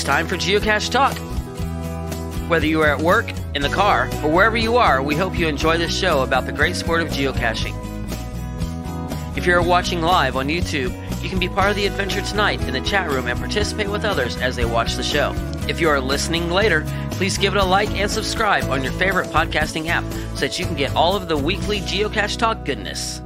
It's time for Geocache Talk. Whether you are at work, in the car, or wherever you are, we hope you enjoy this show about the great sport of geocaching. If you're watching live on YouTube, you can be part of the adventure tonight in the chat room and participate with others as they watch the show. If you are listening later, please give it a like and subscribe on your favorite podcasting app so that you can get all of the weekly Geocache Talk goodness.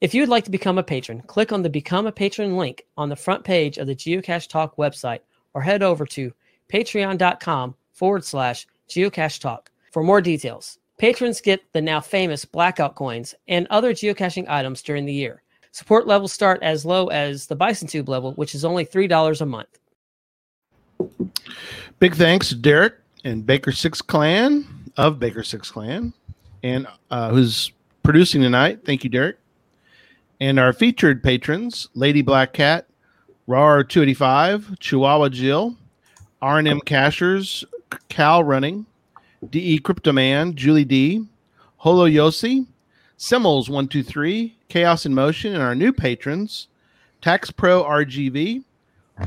If you would like to become a patron, click on the Become a Patron link on the front page of the Geocache Talk website or head over to patreon.com forward slash geocache talk for more details. Patrons get the now famous blackout coins and other geocaching items during the year. Support levels start as low as the Bison Tube level, which is only $3 a month. Big thanks to Derek and Baker Six Clan of Baker Six Clan, and uh, who's producing tonight. Thank you, Derek. And our featured patrons, Lady Black Cat, RAR 285, Chihuahua Jill, R&M Cashers, Cal Running, DE Cryptoman, Julie D, Holo Yossi, Simmels 123, Chaos in Motion, and our new patrons, Tax Pro RGV,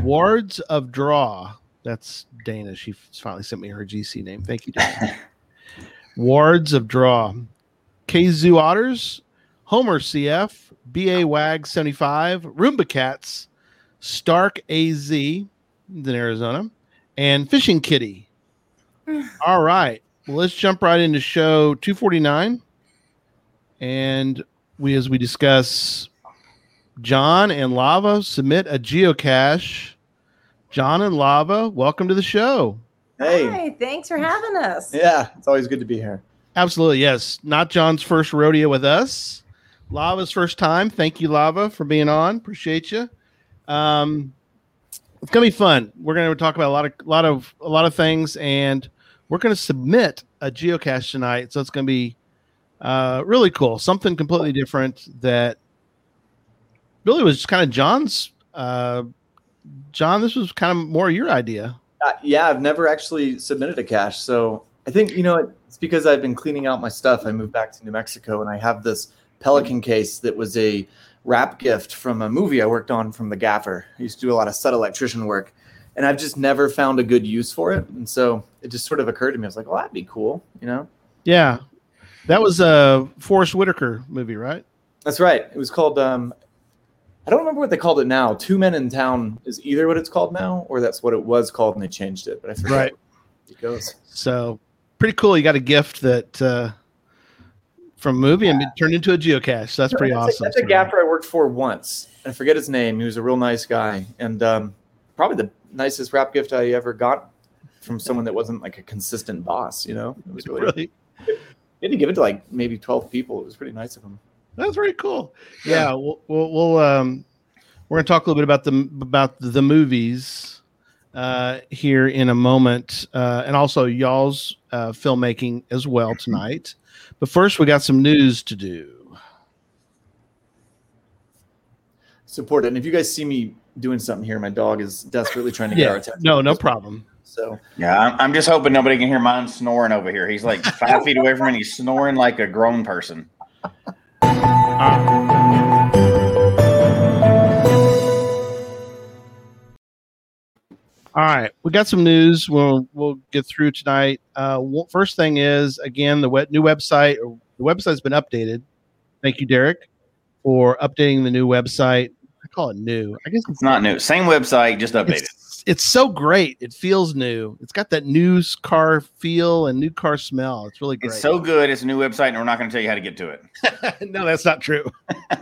Wards of Draw. That's Dana. She finally sent me her GC name. Thank you, Dana. Wards of Draw, KZoo Otters, Homer CF, BA Wag 75, Roomba Cats, Stark AZ in Arizona, and Fishing Kitty. All right. Well, let's jump right into show 249. And we, as we discuss, John and Lava submit a geocache. John and Lava, welcome to the show. Hey. Hi, thanks for having us. Yeah, it's always good to be here. Absolutely, yes. Not John's first rodeo with us. Lava's first time. Thank you, Lava, for being on. Appreciate you. Um, it's gonna be fun. We're gonna talk about a lot of lot of a lot of things, and we're gonna submit a geocache tonight. So it's gonna be uh, really cool. Something completely different that really was kind of John's. Uh, John, this was kind of more your idea. Uh, yeah, I've never actually submitted a cache, so I think you know it's because I've been cleaning out my stuff. I moved back to New Mexico, and I have this Pelican case that was a wrap gift from a movie I worked on from the gaffer. I used to do a lot of set electrician work, and I've just never found a good use for it. And so it just sort of occurred to me. I was like, well, that'd be cool, you know? Yeah, that was a Forest Whitaker movie, right? That's right. It was called. Um, I don't remember what they called it now. Two Men in Town is either what it's called now, or that's what it was called, and they changed it. But I forget. Right. It goes. So pretty cool. You got a gift that uh, from a movie and it turned into a geocache. So that's pretty that's awesome. A, that's a gaffer I worked for once. I forget his name. He was a real nice guy, and um, probably the nicest wrap gift I ever got from someone that wasn't like a consistent boss. You know, it was really. really? He had to give it to like maybe twelve people. It was pretty nice of him. That's very cool. Yeah, we'll, we'll, we'll um, we're gonna talk a little bit about the about the movies uh, here in a moment, uh, and also y'all's uh, filmmaking as well tonight. But first, we got some news to do. Support it, and if you guys see me doing something here, my dog is desperately trying to get Yeah, our attention. no, no problem. So Yeah, I'm, I'm just hoping nobody can hear mine snoring over here. He's like five feet away from me. And he's snoring like a grown person. Ah. All right, we got some news. We'll we'll get through tonight. Uh, first thing is again the web, new website. The website's been updated. Thank you, Derek, for updating the new website. I call it new. I guess It's not new. Same website, just updated. it's, it's so great. It feels new. It's got that new car feel and new car smell. It's really great. It's so good. It's a new website, and we're not going to tell you how to get to it. no, that's not true.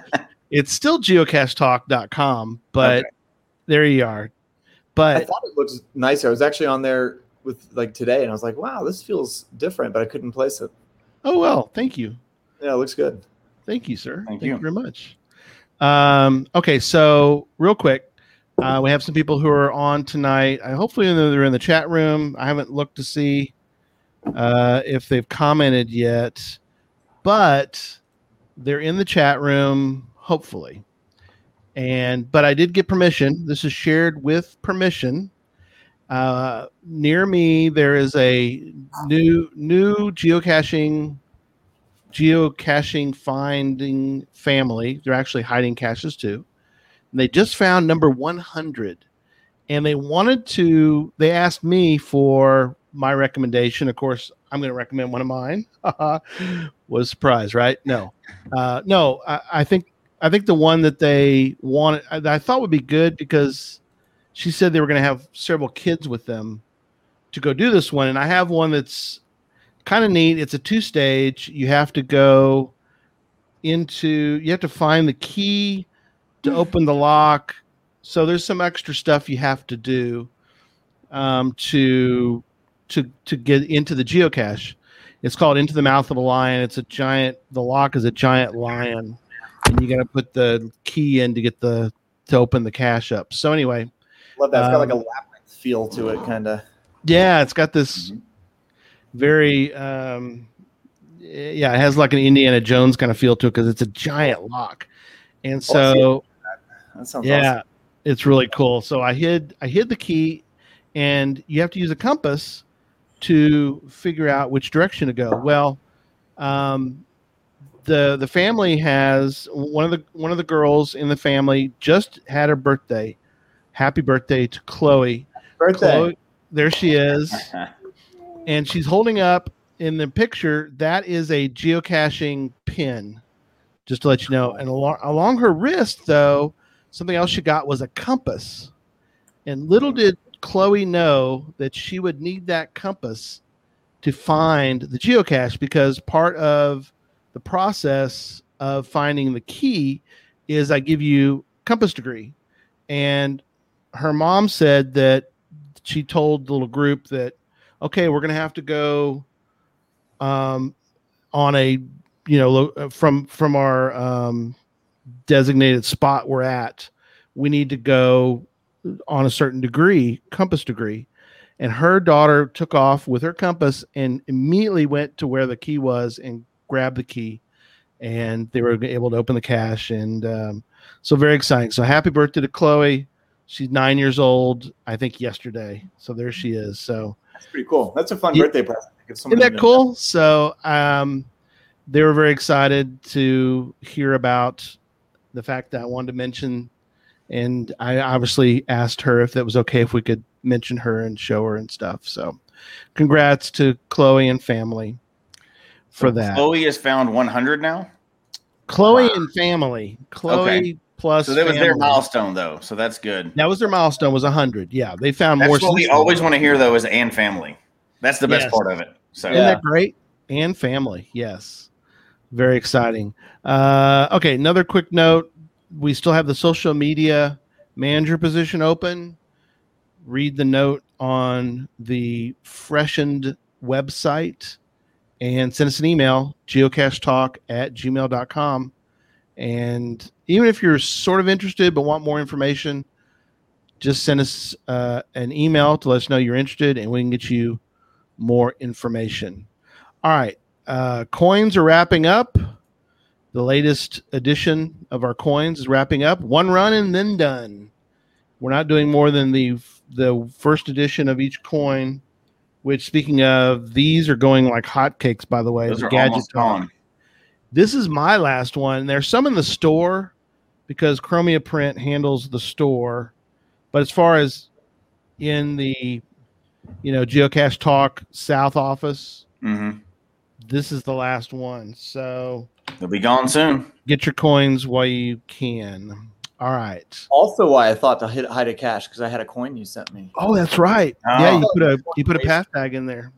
it's still geocachetalk.com, but Okay. there you are. I thought it looked nicer. I was actually on there with like today, and I was like, "Wow, this feels different," but I couldn't place it. oh well, thank you. Yeah, it looks good. Thank you, sir. Thank Thank, you. you. very much. Um, okay, so real quick, uh, we have some people who are on tonight. I hopefully they're in the chat room. I haven't looked to see uh, if they've commented yet, but they're in the chat room. Hopefully, and but I did get permission. This is shared with permission. Uh, near me, there is a new new geocaching geocaching finding family. They're actually hiding caches too. And they just found number 100. And they wanted to, they asked me for my recommendation. Of course, I'm going to recommend one of mine. Was surprise, right? No, uh, no. I, I think I think the one that they wanted, I, I thought would be good because she said they were going to have several kids with them to go do this one, and I have one that's kind of neat. It's a two stage. You have to go into, you have to find the key to open the lock. So there's some extra stuff you have to do um, to to to get into the geocache. It's called Into the Mouth of a Lion. It's a giant. The lock is a giant lion, and you got to put the key in to get the to open the cache up. So anyway, Love that. It's got like a Um, labyrinth feel to it, kind of. yeah, it's got this very um, yeah, it has like an Indiana Jones kind of feel to it because it's a giant lock, and Oh, so That sounds yeah awesome. it's really cool so i hid i hid the key and you have to use a compass to figure out which direction to go well um, the the family has one of the one of the girls in the family just had her birthday. Happy birthday to chloe. Birthday. chloe there she is. And she's holding up in the picture that is a geocaching pin just to let you know. And along, along her wrist though something else she got was a compass. And little did chloe know that she would need that compass to find the geocache because part of the process of finding the key is i give you compass degree. And her mom said that she told the little group that okay we're going to have to go um, on a you know uh, from from our um, designated spot we're at we need to go on a certain degree compass degree. And her daughter took off with her compass and immediately went to where the key was and grabbed the key and they were able to open the cache and um, so very exciting so happy birthday to chloe she's nine years old i think yesterday so there she is so That's pretty cool. That's a fun Yeah. birthday present. isn't that cool? So um, they were very excited to hear about the fact that I wanted to mention, and I obviously asked her if that was okay if we could mention her and show her and stuff. So, congrats to Chloe and family for that. Chloe has found 100 now. Chloe and family. Chloe Okay. plus. So that was their milestone, though. So that's good. That was their milestone. Was hundred. Yeah, they found That's more. what we always want to hear, though, is and family. That's the best Yes. part of it. So Isn't that great? And family, yes. Very exciting. Uh, okay, another quick note. We still have the social media manager position open. Read the note on the freshened website and send us an email, geocachetalk at gmail.com. And even if you're sort of interested but want more information, just send us uh, an email to let us know you're interested and we can get you more information. All right. Uh, coins are wrapping up. The latest edition of our coins is wrapping up. One run and then done. We're not doing more than the the first edition of each coin. Which, speaking of, these are going like hotcakes. By the way, those the are gadget almost gone. This is my last one. There's some in the store because Chromia Print handles the store. But as far as in the, you know, Geocache Talk South office, hmm this is the last one. So They'll be gone soon. get your coins while you can. All right. Also, why I thought to hit, hide a cache because I had a coin you sent me. Oh, that's right. Oh. Yeah, you put a you put a path tag in there.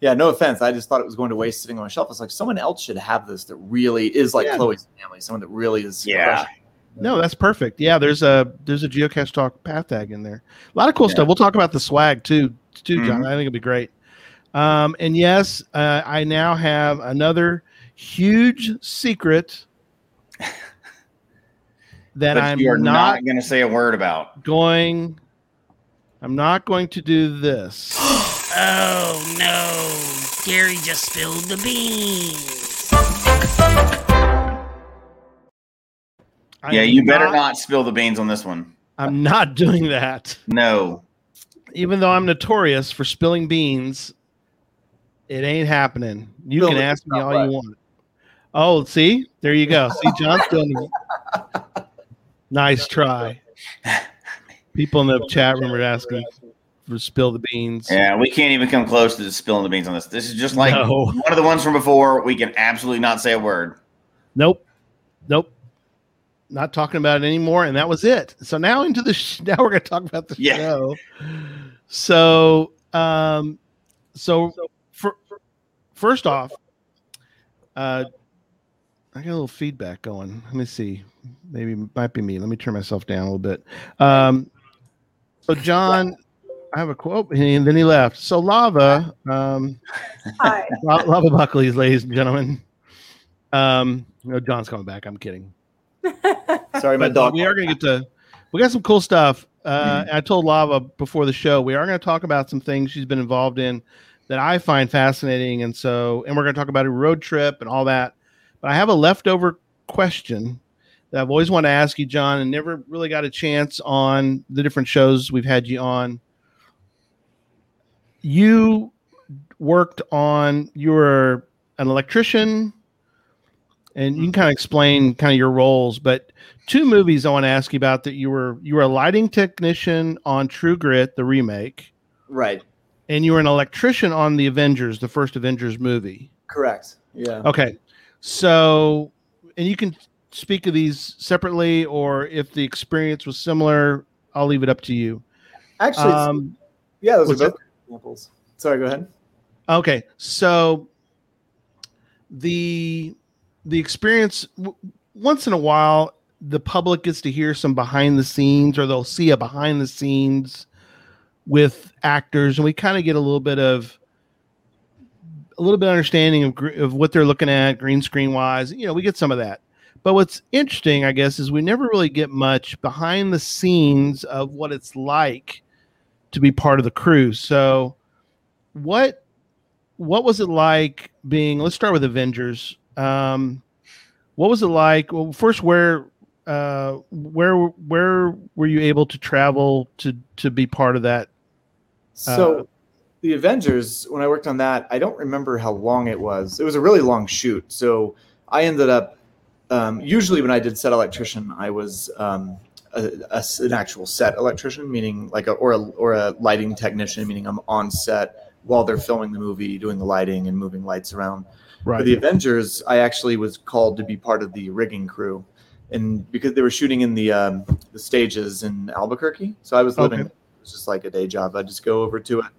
Yeah, no offense. I just thought it was going to waste sitting on a shelf. It's like someone else should have this that really is like Yeah. Chloe's family, someone that really is. Yeah. crushing. No, that's perfect. Yeah, there's a there's a Geocache Talk path tag in there. A lot of cool Yeah. stuff. We'll talk about the swag too, too, John. Mhm. I think it'll be great. Um, and yes, uh, I now have another huge secret that But I'm you are not, not, going to say a word about. going. I'm not going to do this. Oh no, Gary just spilled the beans. I yeah, am you better not spill the beans on this one. I'm not doing that. No. even though I'm notorious for spilling beans, it ain't happening. You Spill can ask me not all you want. Oh, see, there you go. See, John's doing. Nice try. People in the chat room are asking for spill the beans. Yeah, we can't even come close to spilling the beans on this. This is just like No. one of the ones from before. We can absolutely not say a word. Nope. Nope. Not talking about it anymore. And that was it. So now into the sh- now we're going to talk about the Yeah. show. So um so for, first off, uh I got a little feedback going. Let me see. Maybe it might be me. Let me turn myself down a little bit. Um so John, I have a quote and then he left. So lava, um Hi. La- Lava Buckley's, ladies and gentlemen. Um, no, John's coming back. I'm kidding. Sorry, my But dog. we are going to get to. We got some cool stuff. Uh, and I told Lava before the show we are going to talk about some things she's been involved in that I find fascinating, and so and we're going to talk about a road trip and all that. But I have a leftover question that I've always wanted to ask you, John, and never really got a chance on the different shows we've had you on. You worked on you were an electrician and you can kind of explain kind of your roles but two movies i want to ask you about that you were you were a lighting technician on true grit the remake Right. and you were an electrician on the avengers the first avengers movie Correct. Yeah. okay so and you can speak of these separately or if the experience was similar i'll leave it up to you Actually, um, yeah, those are both examples. Sorry, go ahead. Okay, so the the experience w- once in a while the public gets to hear some behind the scenes or they'll see a behind the scenes with actors and we kind of get a little bit of a little bit of understanding of, of what they're looking at green screen wise you know we get some of that but what's interesting i guess is we never really get much behind the scenes of what it's like to be part of the crew so what what was it like being let's start with avengers um what was it like well first where uh where where were you able to travel to to be part of that So, Uh, the Avengers, when I worked on that, I don't remember how long it was. It was a really long shoot. So, I ended up, um, usually when I did set electrician, I was um, a, a an actual set electrician, meaning like a, or a, or a lighting technician, meaning I'm on set while they're filming the movie, doing the lighting and moving lights around. For the Avengers, I actually was called to be part of the rigging crew, and because they were shooting in the um, the stages in Albuquerque, so I was living. Okay. It was just like a day job. I just go over to it,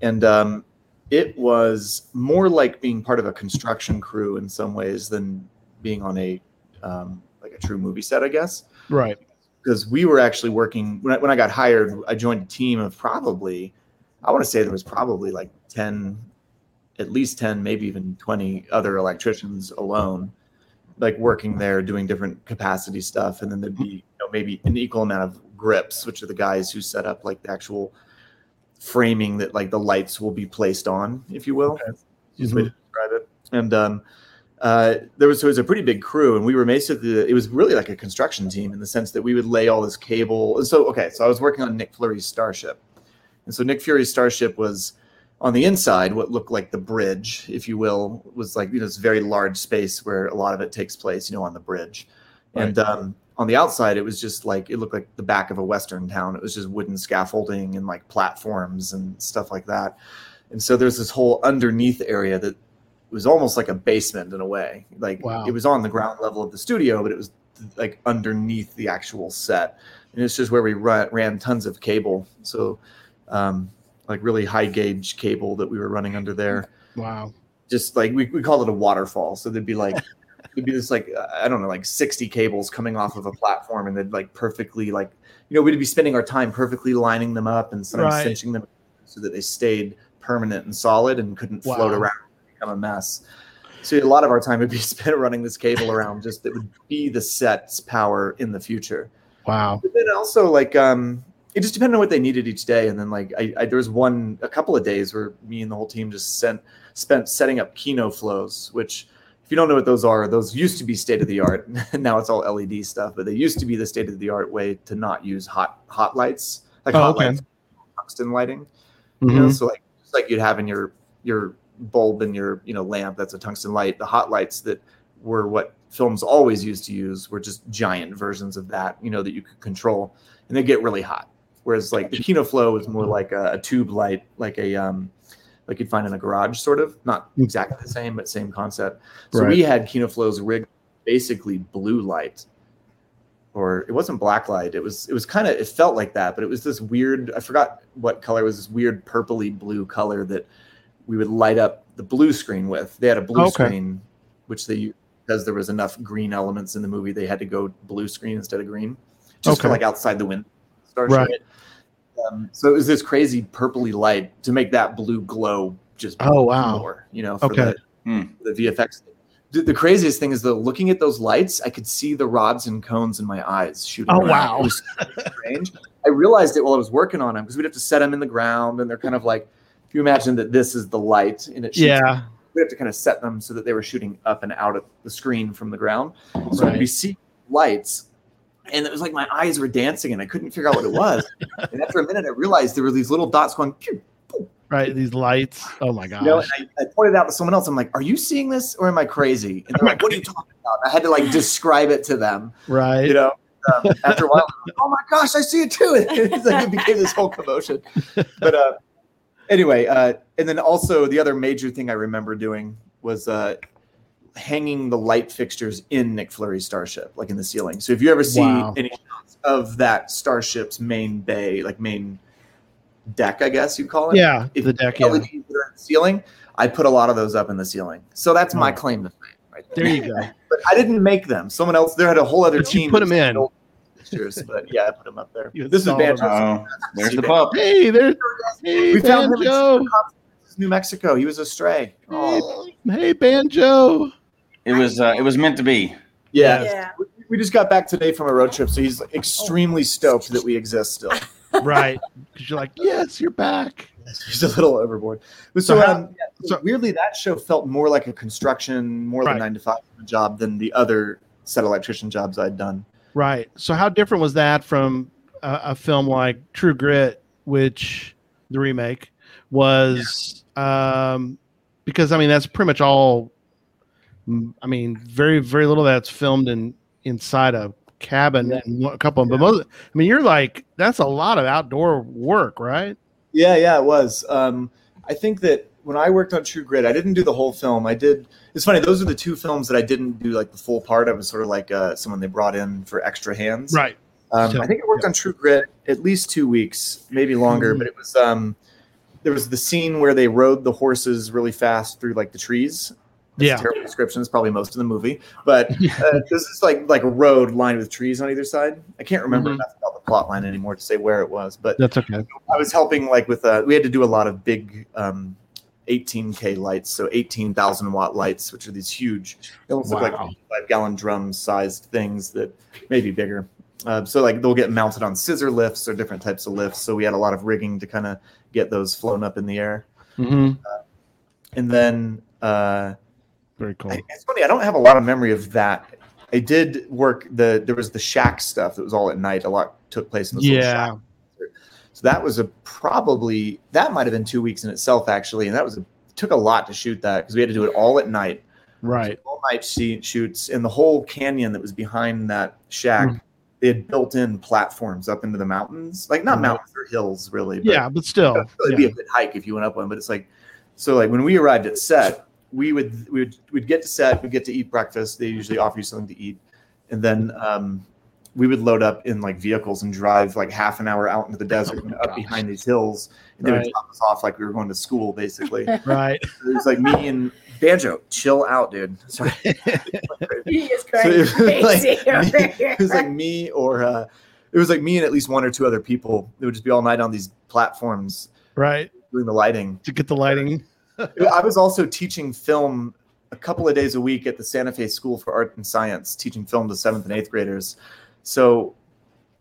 and um, it was more like being part of a construction crew in some ways than being on a um, like a true movie set, I guess right because we were actually working when I, when I got hired. I joined a team of probably, I want to say there was probably like ten, at least ten, maybe even twenty other electricians alone, like working there doing different capacity stuff, and then there'd be you know, maybe an equal amount of grips, which are the guys who set up like the actual framing that like the lights will be placed on, if you will. Okay. Way to describe it. And um, uh, there was so it was a pretty big crew, and we were basically it was really like a construction team in the sense that we would lay all this cable. And so okay, so I was working on Nick Fury's starship, and so Nick Fury's starship was on the inside what looked like the bridge, if you will, was like you know this very large space where a lot of it takes place, you know, on the bridge, and um, on the outside it was just like it looked like the back of a western town. It was just wooden scaffolding and like platforms and stuff like that. And so there's this whole underneath area that was almost like a basement in a way. Like Wow. it was on the ground level of the studio, but it was like underneath the actual set. And it's just where we ran, ran tons of cable. So, um, like really high gauge cable that we were running under there. wow Just like we, we called it a waterfall. So there'd be like, there'd be this like, I don't know, like 60 cables coming off of a platform and they'd like perfectly, like, you know, we'd be spending our time perfectly lining them up and sometimes Right. cinching them so that they stayed permanent and solid and couldn't float around become a mess. So a lot of our time would be spent running this cable around just that would be the set's power in the future. wow But then also like um it just depended on what they needed each day. And then like I, I there was one a couple of days where me and the whole team just sent spent setting up Kino Flos, which if you don't know what those are, those used to be state of the art. now it's all LED stuff, but they used to be the state of the art way to not use hot hot lights, like Oh, hot okay. lights, tungsten lighting. You know, Mhm. so like just like you'd have in your your bulb in your you know lamp that's a tungsten light. The hot lights that were what films always used to use were just giant versions of that, you know, that you could control, and they get really hot. Whereas like the Kino Flo is more like a, a tube light, like a um, like you'd find in a garage, sort of. Not exactly the same, but same concept. So Right. we had Kino Flo's rig basically blue light, or it wasn't black light. It was it was kind of it felt like that, but it was this weird. I forgot what color it was. This weird purpley blue color that we would light up the blue screen with. They had a blue Okay. screen, which they because there was enough green elements in the movie, they had to go blue screen instead of green, just for like outside the window. Right. Um, so it was this crazy purpley light to make that blue glow just Oh, wow. more, you know, for Okay. the, Hmm. the VFX. The, the craziest thing is though, looking at those lights, I could see the rods and cones in my eyes shooting. Oh, around. wow. It was so strange. I realized it while I was working on them because we'd have to set them in the ground, and they're kind of like, you imagine that this is the light, and it shoots Yeah. we have to kind of set them so that they were shooting up and out of the screen from the ground. So Right. we see lights, and it was like my eyes were dancing, and I couldn't figure out what it was. and after a minute, I realized there were these little dots going. Pew, pew, Right. These lights. Oh my gosh. you know, I, I pointed out to someone else. I'm like, "Are you seeing this, or am I crazy?" And they're like, "What are you talking about?" I had to like describe it to them. right. You know. Um, after a while, oh my gosh, I see it too. It's like it became this whole commotion. But uh, anyway, uh, and then also the other major thing I remember doing was uh, hanging the light fixtures in Nick Fury's starship, like in the ceiling. So if you ever see Wow. any shots of that starship's main bay, like main deck, I guess you'd call it. yeah. If The deck. Yeah. LEDs that are in the ceiling, I put a lot of those up in the ceiling. So that's my Oh. claim to fame. Right There you go. But I didn't make them. Someone else. There had a whole other But you team. put them in. Fixtures, but yeah, I put them up there. You This is. Banjo. Oh, there's the pup. Hey, there's hey, We found him in New Mexico. He was a stray. Oh. Hey, Banjo. It was uh, it was meant to be. Yeah. Yeah. We- We just got back today from a road trip, so he's extremely stoked that we exist still. Right. Because you're like, yes, you're back. He's a little overboard. But So so, how- um, yeah, so so- weirdly, that show felt more like a construction, more Right. than nine to five job than the other set electrician jobs I'd done. Right. So how different was that from a, a film like True Grit, which the remake was? Um, because I mean that's pretty much all. I mean, very very little that's filmed in inside a cabin Yeah. and a couple of them. But most, I mean, you're like that's a lot of outdoor work, right? Yeah, yeah, it was. Um, I think that when I worked on True Grit, I didn't do the whole film. I did. It's funny; those are the two films that I didn't do like the full part. I was sort of like uh, someone they brought in for extra hands. Right. Um, So- I think I worked on True Grit at least two weeks, maybe longer. Mhm. But it was um, there was the scene where they rode the horses really fast through like the trees. That's Yeah. terrible description. It's probably most of the movie, but uh, this is like like a road lined with trees on either side. I can't remember Mhm. enough about the plot line anymore to say where it was, but That's okay. I was helping like with uh, we had to do a lot of big um, 18k lights, so 18,000 watt lights, which are these huge, they almost look like five gallon drum sized things that may be bigger. Uh, so like they'll get mounted on scissor lifts or different types of lifts. So we had a lot of rigging to kind of get those flown up in the air, hmm and then. Uh, Very cool. I, it's funny. I don't have a lot of memory of that. I did work the there was the shack stuff that was all at night. A lot took place in the Yeah. So that was a probably that might have been two weeks in itself actually, and that was a, took a lot to shoot that because we had to do it all at night, Right. all night shoot, shoots, and the whole canyon that was behind that shack. Mm. They had built in platforms up into the mountains, like not Right. mountains or hills, really. but- Yeah, but still. it'd be a good hike if you went up one, but it's like so like when we arrived at set, we would we would we'd get to set, we'd get to eat breakfast. They usually offer you something to eat, and then um, we would load up in like vehicles and drive like half an hour out into the desert and up behind these hills, and they would drop us off like we were going to school, basically. Right. It was like me and Banjo, chill out, dude. Sorry. He is So it was crazy. like me- it was like me or uh, it was like me and at least one or two other people. It would just be all night on these platforms Right. doing the lighting. To get the lighting. I was also teaching film a couple of days a week at the Santa Fe School for Art and Science, teaching film to seventh and eighth graders. So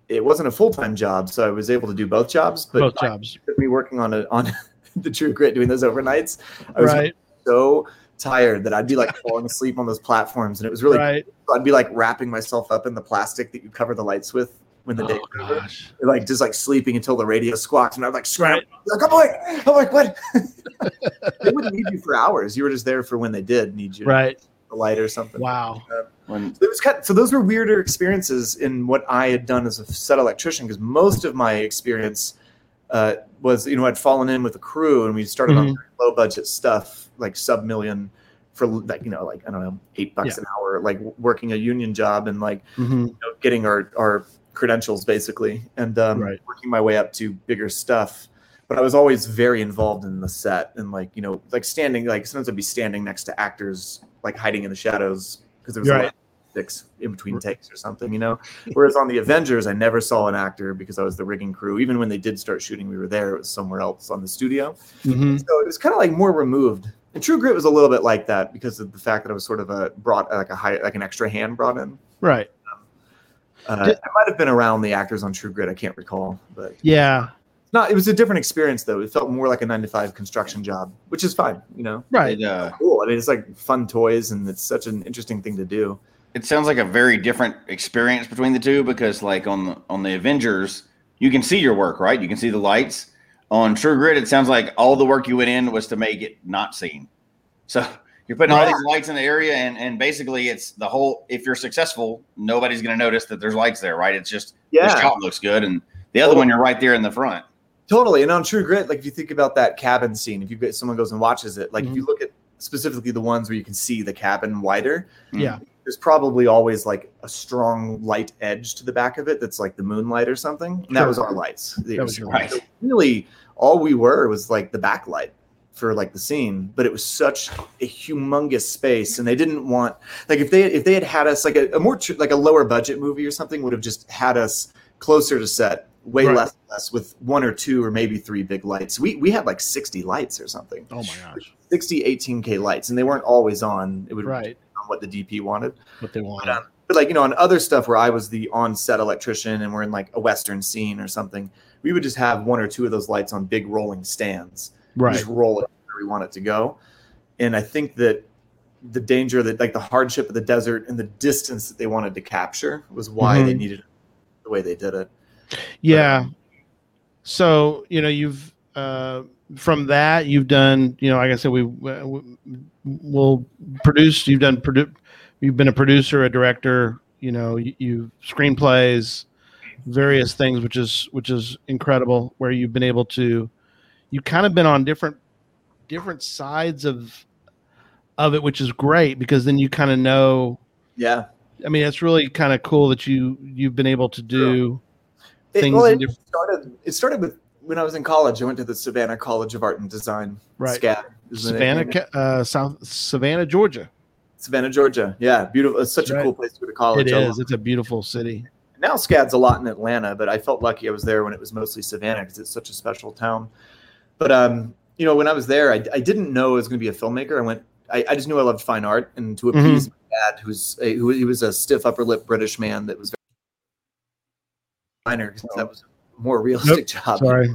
it wasn't a full time job, so I was able to do both jobs. But Both jobs. me working on a, on the True Grit, doing those overnights, I was Right. so tired that I'd be like falling asleep on those platforms, and it was really. Right. I'd be like wrapping myself up in the plastic that you cover the lights with when the oh, day Oh, was over. gosh. like just like sleeping until the radio squawked, and I'd like scramble. Right. Like, I'm like, I'm like, what? they wouldn't need you for hours. You were just there for when they did need you, Right. The light or something. Wow. When it was kind so those were weirder experiences in what I had done as a set electrician because most of my experience uh, was you know I'd fallen in with a crew and we started on low budget stuff like sub million for like you know like I don't know eight bucks an hour like working a union job and like Mhm. you know, getting our our credentials basically and um, Right. working my way up to bigger stuff. But I was always very involved in the set and like you know like standing like sometimes I'd be standing next to actors like hiding in the shadows because there was Right. of sticks in between takes or something, you know. Whereas on the Avengers, I never saw an actor because I was the rigging crew. Even when they did start shooting, we were there. It was somewhere else on the studio. Mhm. So it was kind of like more removed. And True Grit was a little bit like that because of the fact that I was sort of a brought like a high like an extra hand brought in. Right. Uh, Did- I might have been around the actors on True Grit. I can't recall, but Yeah. Not. It was a different experience though. It felt more like a nine to five construction job, which is fine. You know, Right. it, uh, cool. I mean, it's like fun toys, and it's such an interesting thing to do. it sounds like a very different experience between the two because like on the on the Avengers, you can see your work, right? You can see the lights. On True Grit, it sounds like all the work you went in was to make it not seen. So you're putting all these lights in the area, and and basically it's the whole. If you're successful, nobody's going to notice that there's lights there, right? It's just the Yeah, shot looks good, and the other one you're right there in the front. Totally. And on True Grit, like if you think about that cabin scene, if you get someone goes and watches it, like if Mhm. you look at specifically the ones where you can see the cabin wider, Yeah. there's probably always like a strong light edge to the back of it that's like the moonlight or something. And that was our lights. That was your light. so really all we were was like the backlight for like the scene, but it was such a humongous space, and they didn't want like if they if they had had us like a, a more tr- like a lower budget movie or something would have just had us closer to set, way Right. less less with one or two or maybe three big lights. We we had like sixty lights or something, Oh my gosh. 60 18k lights, and they weren't always on. It would Right. depend on what the DP wanted. What they wanted. But, um, but like you know, on other stuff where I was the on-set electrician and we're in like a western scene or something, we would just have one or two of those lights on big rolling stands. Right. Just roll it where we want it to go. And I think that the danger that like the hardship of the desert and the distance that they wanted to capture was why they Mhm. needed the way they did it. Yeah. So you know you've uh, from that you've done you know like I said we we- will produce you've done produ- you've been a producer a director you know you, you screenplays various things which is which is incredible where you've been able to you kind of been on different different sides of of it which is great because then you kind of know Yeah. I mean it's really kind of cool that you you've been able to do It, things well, it different started. It started with when I was in college. I went to the Savannah College of Art and Design. Right. SCAD. Savannah, uh, South Savannah, Georgia. Savannah, Georgia. Yeah, beautiful. It's such That's a cool place to go to college. It is. It's a beautiful city. now SCAD's a lot in Atlanta, but I felt lucky I was there when it was mostly Savannah because it's such a special town. But um, you know, when I was there, I, I didn't know I was going to be a filmmaker. I went, I, I just knew I loved fine art, and to Mm-hmm. appease my dad, who's a, who he was a stiff upper lip British man that was very minor because that was a more realistic job. Sorry,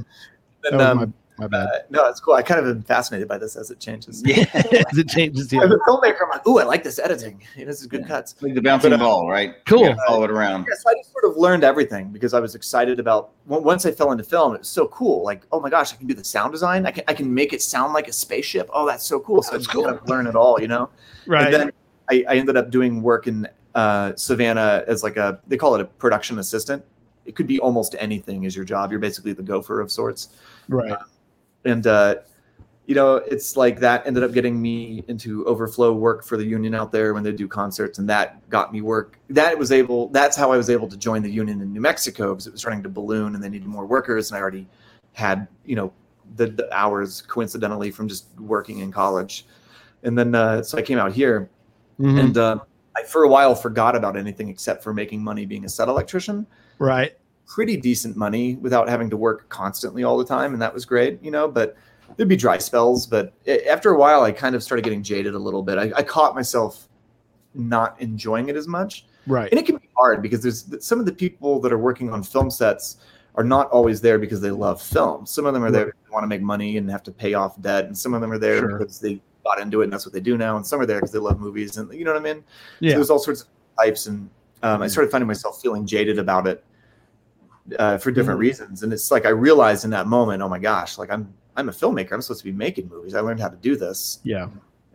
that And, was um, my, my bad. uh, no, it's cool. I kind of am fascinated by this as it changes. Yeah, As it changes, yeah. As a filmmaker, I'm like, ooh, I like this editing. You know, this is good cuts. like the bouncing But, uh, ball, right? Cool. You gotta follow it around. Yeah, so I just sort of learned everything because I was excited about on- once I fell into film, it was so cool. Like, oh my gosh, I can do the sound design. I can I can make it sound like a spaceship. Oh, that's so cool. So That's I just cool. kind of learn it all, you know. Right. And then I, I ended up doing work in uh, Savannah as like a they call it a production assistant. It could be almost anything as your job. You're basically the gopher of sorts right. and uh, you know it's like that ended up getting me into overflow work for the union out there when they do concerts and that got me work that was able that's how i was able to join the union in new mexico because it was starting to balloon and they needed more workers and i already had you know the, the hours coincidentally from just working in college and then uh, so i came out here Mhm. and uh, i for a while forgot about anything except for making money being a set electrician right. pretty decent money without having to work constantly all the time, and that was great, you know. But there'd be dry spells, but a- after a while, I kind of started getting jaded a little bit. I, I caught myself not enjoying it as much, Right. and it can be hard because there's some of the people that are working on film sets are not always there because they love film. Some of them are there because they want to make money and have to pay off debt, and some of them are there Sure. because they got into it and that's what they do now, and some are there because they love movies, and you know what I mean. So Yeah. there's all sorts of types, and um, I started finding myself feeling jaded about it uh, for different Mhm. reasons. And it's like I realized in that moment, oh my gosh, like I'm I'm a filmmaker. I'm supposed to be making movies. I learned how to do this, Yeah.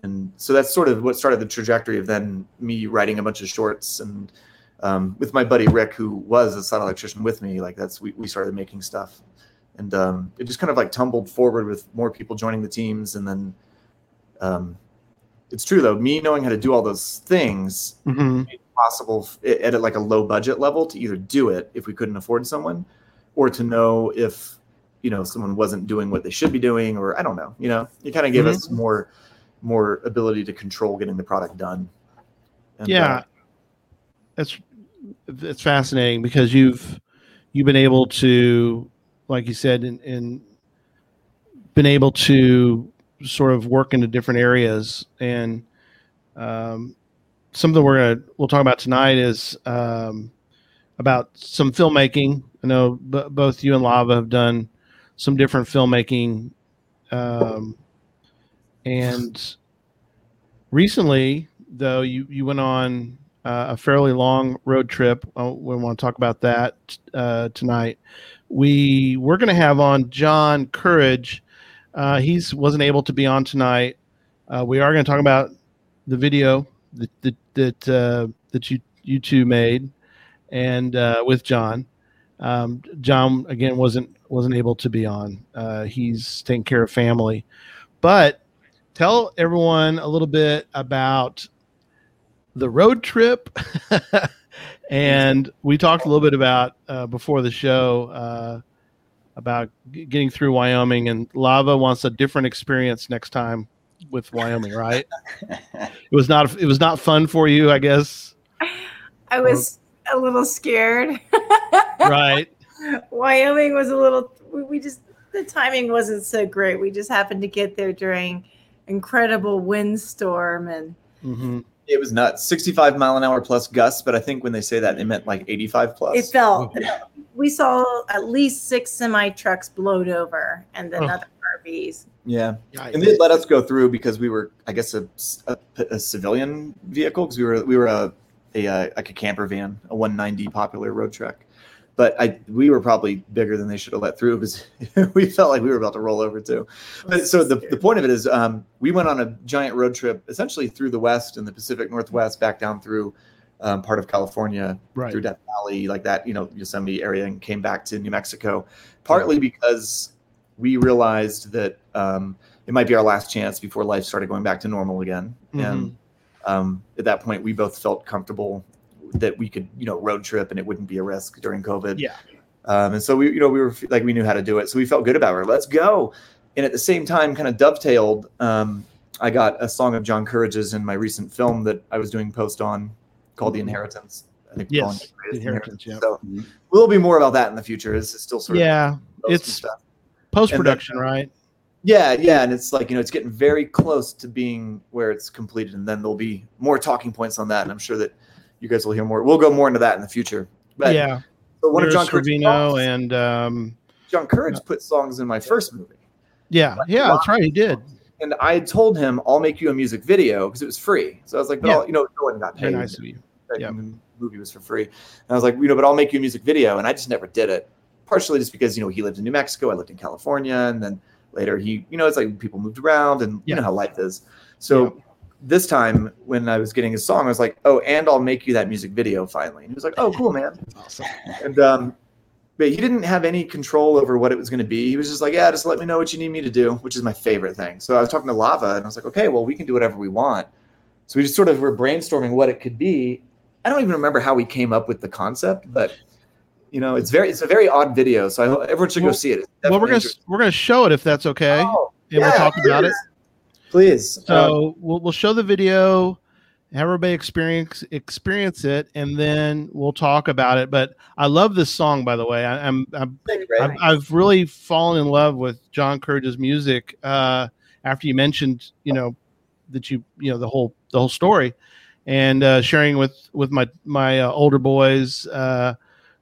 and so that's sort of what started the trajectory of then me writing a bunch of shorts and um, with my buddy Rick, who was a sound electrician with me. Like that's we we started making stuff, and um, it just kind of like tumbled forward with more people joining the teams, and then um, it's true though. Me knowing how to do all those things hmm possible f- at like a low budget level to either do it if we couldn't afford someone or to know if you know someone wasn't doing what they should be doing or i don't know you know it kind of gave Mhm. us more more ability to control getting the product done And, yeah uh, it's it's fascinating because you've you've been able to like you said and been able to sort of work into different areas. And um, something we're gonna we'll talk about tonight is um, about some filmmaking. I know b- both you and lava have done some different filmmaking um, and recently though you you went on uh, a fairly long road trip. Uh, we want to talk about that uh, tonight. We we're going to have on john courage uh, he's wasn't able to be on tonight. Uh, we are going to talk about the video that that that, uh, that you you two made and uh, with john. Um, john again wasn't wasn't able to be on. Uh, he's taking care of family. But tell everyone a little bit about the road trip. And we talked a little bit about uh, before the show about g- getting through wyoming and lava wants a different experience next time with wyoming right it was not it was not fun for you i guess I was a little scared. right Wyoming was a little. We, we just the timing wasn't so great. We just happened to get there during incredible windstorm and hmm it was nuts 65 mile an hour plus gusts but i think when they say that they meant like 85 plus it felt. We saw at least six semi trucks blowed over and then Oh. other RVs. yeah. And they let us go through because we were i guess a, a, a civilian vehicle because we were we were a, a uh, like a camper van a 190 popular road truck. But i we were probably bigger than they should have let through because we felt like we were about to roll over too. But so the, the point of it is um, we went on a giant road trip essentially through the west and the pacific northwest back down through um, part of california right through Death Valley, like that, you know, Yosemite area, and came back to New Mexico, partly because we realized that um, it might be our last chance before life started going back to normal again. Mhm. And um, at that point, we both felt comfortable that we could, you know, road trip and it wouldn't be a risk during COVID. yeah Um, and so we, you know, we were like, we knew how to do it. So we felt good about it. Let's go. And at the same time, kind of dovetailed, um, I got a song of John Courage's in my recent film that I was doing post on called The mm-hmm. Inheritance. I think we're calling Yes, it The The Inheritance, yeah. So mm-hmm. we'll be more about that in the future. This is still sort of yeah it's post production, uh, right Yeah, yeah, and it's like you know, it's getting very close to being where it's completed, and then there'll be more talking points on that, and I'm sure that you guys will hear more. We'll go more into that in the future. But yeah so one of John Courage's songs- and um, John Courage uh, put songs in my first movie. yeah yeah that's right he did and I had told him I'll make you a music video because it was free. So I was like, but Yeah. You know, no one got very paid. nice of you That Yeah. movie was for free. And I was like, you know, but I'll make you a music video, and I just never did it. Partially just because you know he lived in New Mexico, I lived in California, and then later he, you know, it's like people moved around, and you know how life is. So this time when I was getting his song, I was like, oh, and I'll make you that music video finally. And he was like, oh, cool, man. awesome And um, but he didn't have any control over what it was going to be. He was just like, yeah, just let me know what you need me to do, which is my favorite thing. So I was talking to Lava, and I was like, okay, well, we can do whatever we want. So we just sort of were brainstorming what it could be. I don't even remember how we came up with the concept, but you know, it's very it's a very odd video. So I hope everyone should Well- go see it. Well we're gonna we're gonna show it if that's okay. Oh, and we'll yeah, talk about it please. Um, So we'll we'll show the video, have everybody experience experience it, and then we'll talk about it. But I love this song, by the way. I, I'm, I'm Ray. I've, I've really fallen in love with John Courage's music uh, after you mentioned, you know, that you you know the whole the whole story, and uh, sharing with with my my uh, older boys uh,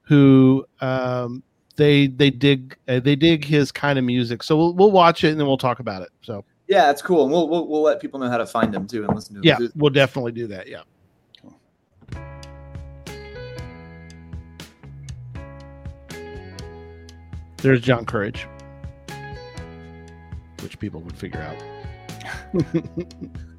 who um, they they dig uh, they dig his kind of music. So we'll we'll watch it and then we'll talk about it. So yeah, it's cool, and we'll, we'll we'll let people know how to find them too and listen to him. yeah, too. we'll definitely do that. Yeah. There's John Courage, which people would figure out.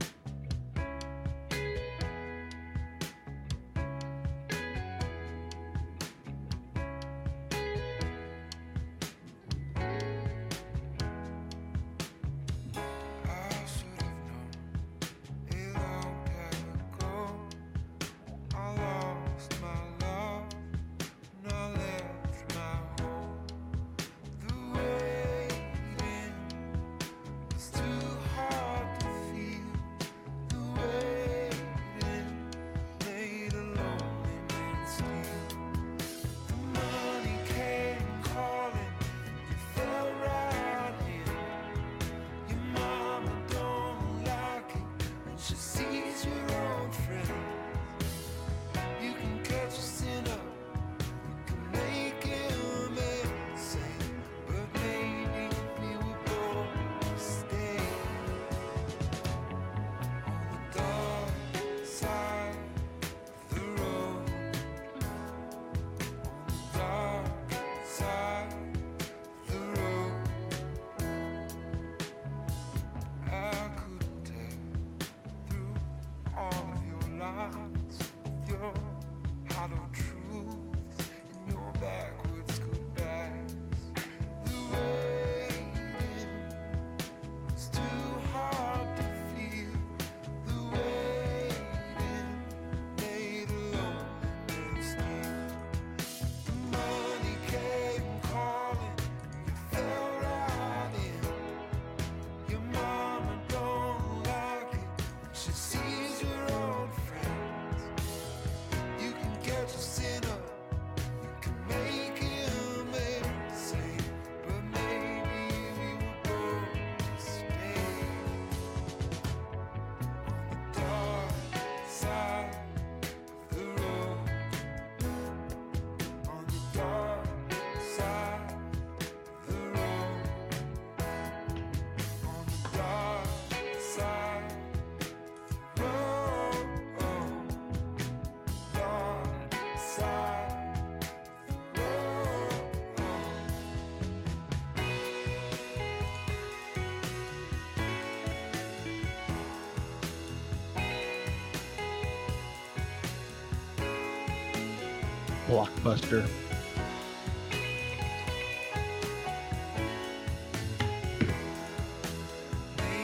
blockbuster.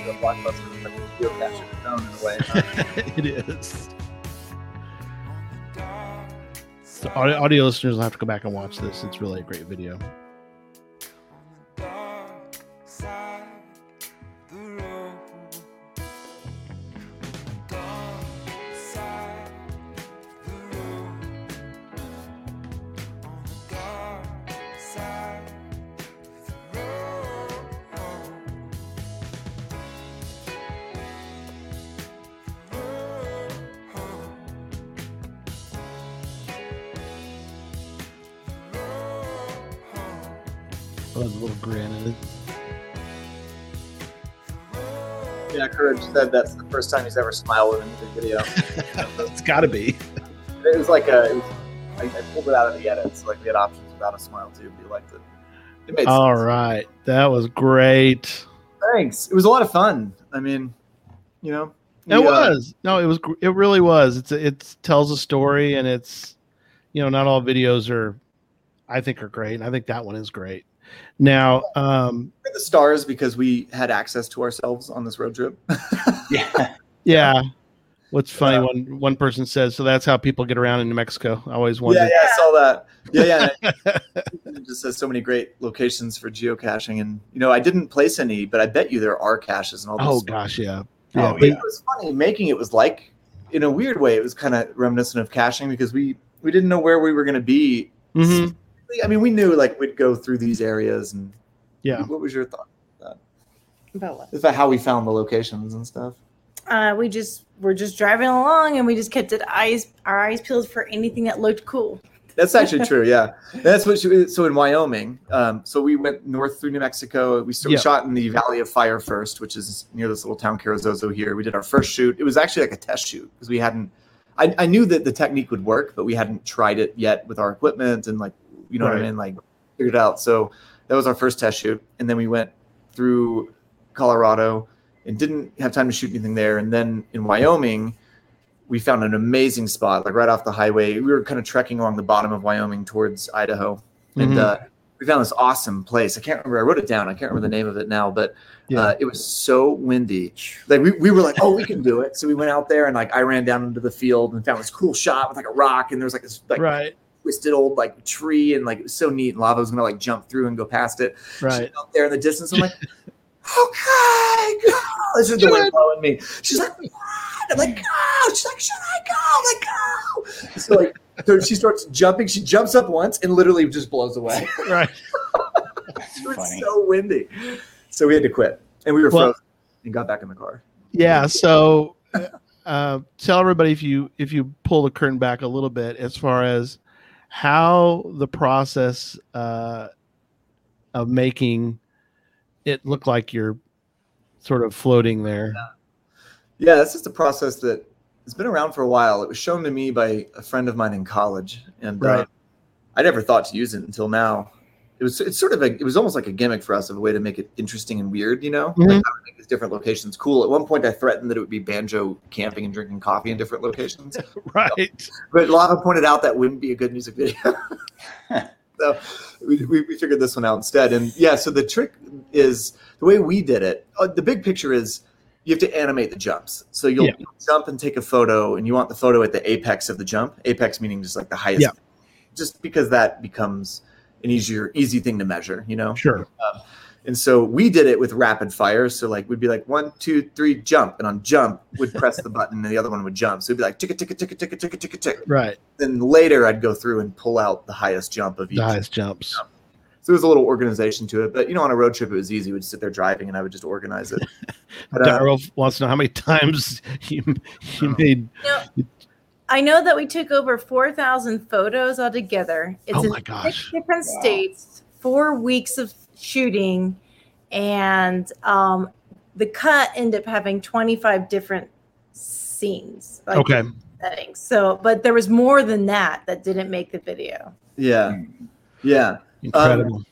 The blockbuster like a geocache of its in a way. huh? it is. So audio, audio listeners will have to go back and watch this. It's really a great video. Said that's the first time he's ever smiled in a music video. it's got to be. It was like a. Was, I, I pulled it out of the edit, so like we had options without a smile too. You liked it. It made All sense. right, that was great. Thanks. It was a lot of fun. I mean, you know, It we, uh, was no, it was. It really was. It's it tells a story, and it's you know not all videos are, I think, are great. And I think that one is great. Now, um, we're the stars because we had access to ourselves on this road trip. Yeah. yeah. What's funny? Yeah. One one person says, "So that's how people get around in New Mexico." I always yeah, wondered. yeah, I saw that. Yeah, yeah. it just says so many great locations for geocaching, and you know, I didn't place any, but I bet you there are caches and all. oh those gosh, yeah, Oh, yeah. But it was funny making it was like in a weird way it was kind of reminiscent of caching because we we didn't know where we were going to be Mhm. I mean we knew like we'd go through these areas and yeah. what was your thought About what? about how we found the locations and stuff Uh, we just were just driving along, and we just kept it eyes our eyes peeled for anything that looked cool. that's actually true yeah that's what she, so in wyoming um, so we went north through new mexico we, st- we Yeah. shot in the valley of fire first which is near this little town Carrizozo here we did our first shoot it was actually like a test shoot because we hadn't I, I knew that the technique would work but we hadn't tried it yet with our equipment and like you know what i mean? Like figured it out. So that was our first test shoot. And then we went through colorado and didn't have time to shoot anything there. And then in wyoming we found an amazing spot like right off the highway. We were kind of trekking along the bottom of wyoming towards idaho. And Mhm. uh, we found this awesome place. I can't remember. I wrote it down. I can't remember the name of it now but Yeah. uh, it was so windy. Like we, we were like oh we can do it. So we went out there and like i ran down into the field and found this cool shot with like a rock. And there was like this like right, twisted old like tree and like it was so neat and lava was gonna like jump through and go past it right. She's out there in the distance. I'm like, okay, go. This is the wind blowing me. She's like, what? I'm like, go. She's like, should I go? I'm like, go. So like, so she starts jumping. She jumps up once and literally just blows away. right. That's it was funny. so windy. So we had to quit, and we were Well- frozen and got back in the car. Yeah. So, uh, tell everybody if you if you pull the curtain back a little bit as far as how the process uh, of making it look like you're sort of floating there. Yeah, that's just a process that has been around for a while. It was shown to me by a friend of mine in college, and uh, I never thought to use it until now. It was it's sort of a it was almost like a gimmick for us of a way to make it interesting and weird, you know, Mhm. like how to make these different locations cool. At one point, I threatened that it would be banjo camping and drinking coffee in different locations, Right. but Lava pointed out that wouldn't be a good music video. so we, we, we figured this one out instead. And yeah, so the trick is the way we did it. Uh, the big picture is you have to animate the jumps. So you'll, Yeah. you'll jump and take a photo, and you want the photo at the apex of the jump. Apex meaning just like the highest, Yeah. just because that becomes an easier, easy thing to measure. You know. Sure. And so we did it with rapid fire. So like we'd be like one, two, three, jump, and on jump would press the button, and the other one would jump. So it'd be like tick, tick, tick, tick, tick, tick, tick, tick. Right. Then later I'd go through and pull out the highest jump of each. The highest jumps. So there was a little organization to it, but you know, on a road trip it was easy. We'd sit there driving, and I would just organize it. But, uh, Daryl wants to know how many times you, you Oh. made. I know that we took over 4,000 photos altogether. It's Oh in my gosh. six different Wow. states, four weeks of shooting, and um, the cut ended up having 25 different scenes. like, Okay. Settings. So, but there was more than that that didn't make the video. yeah, yeah, Incredible.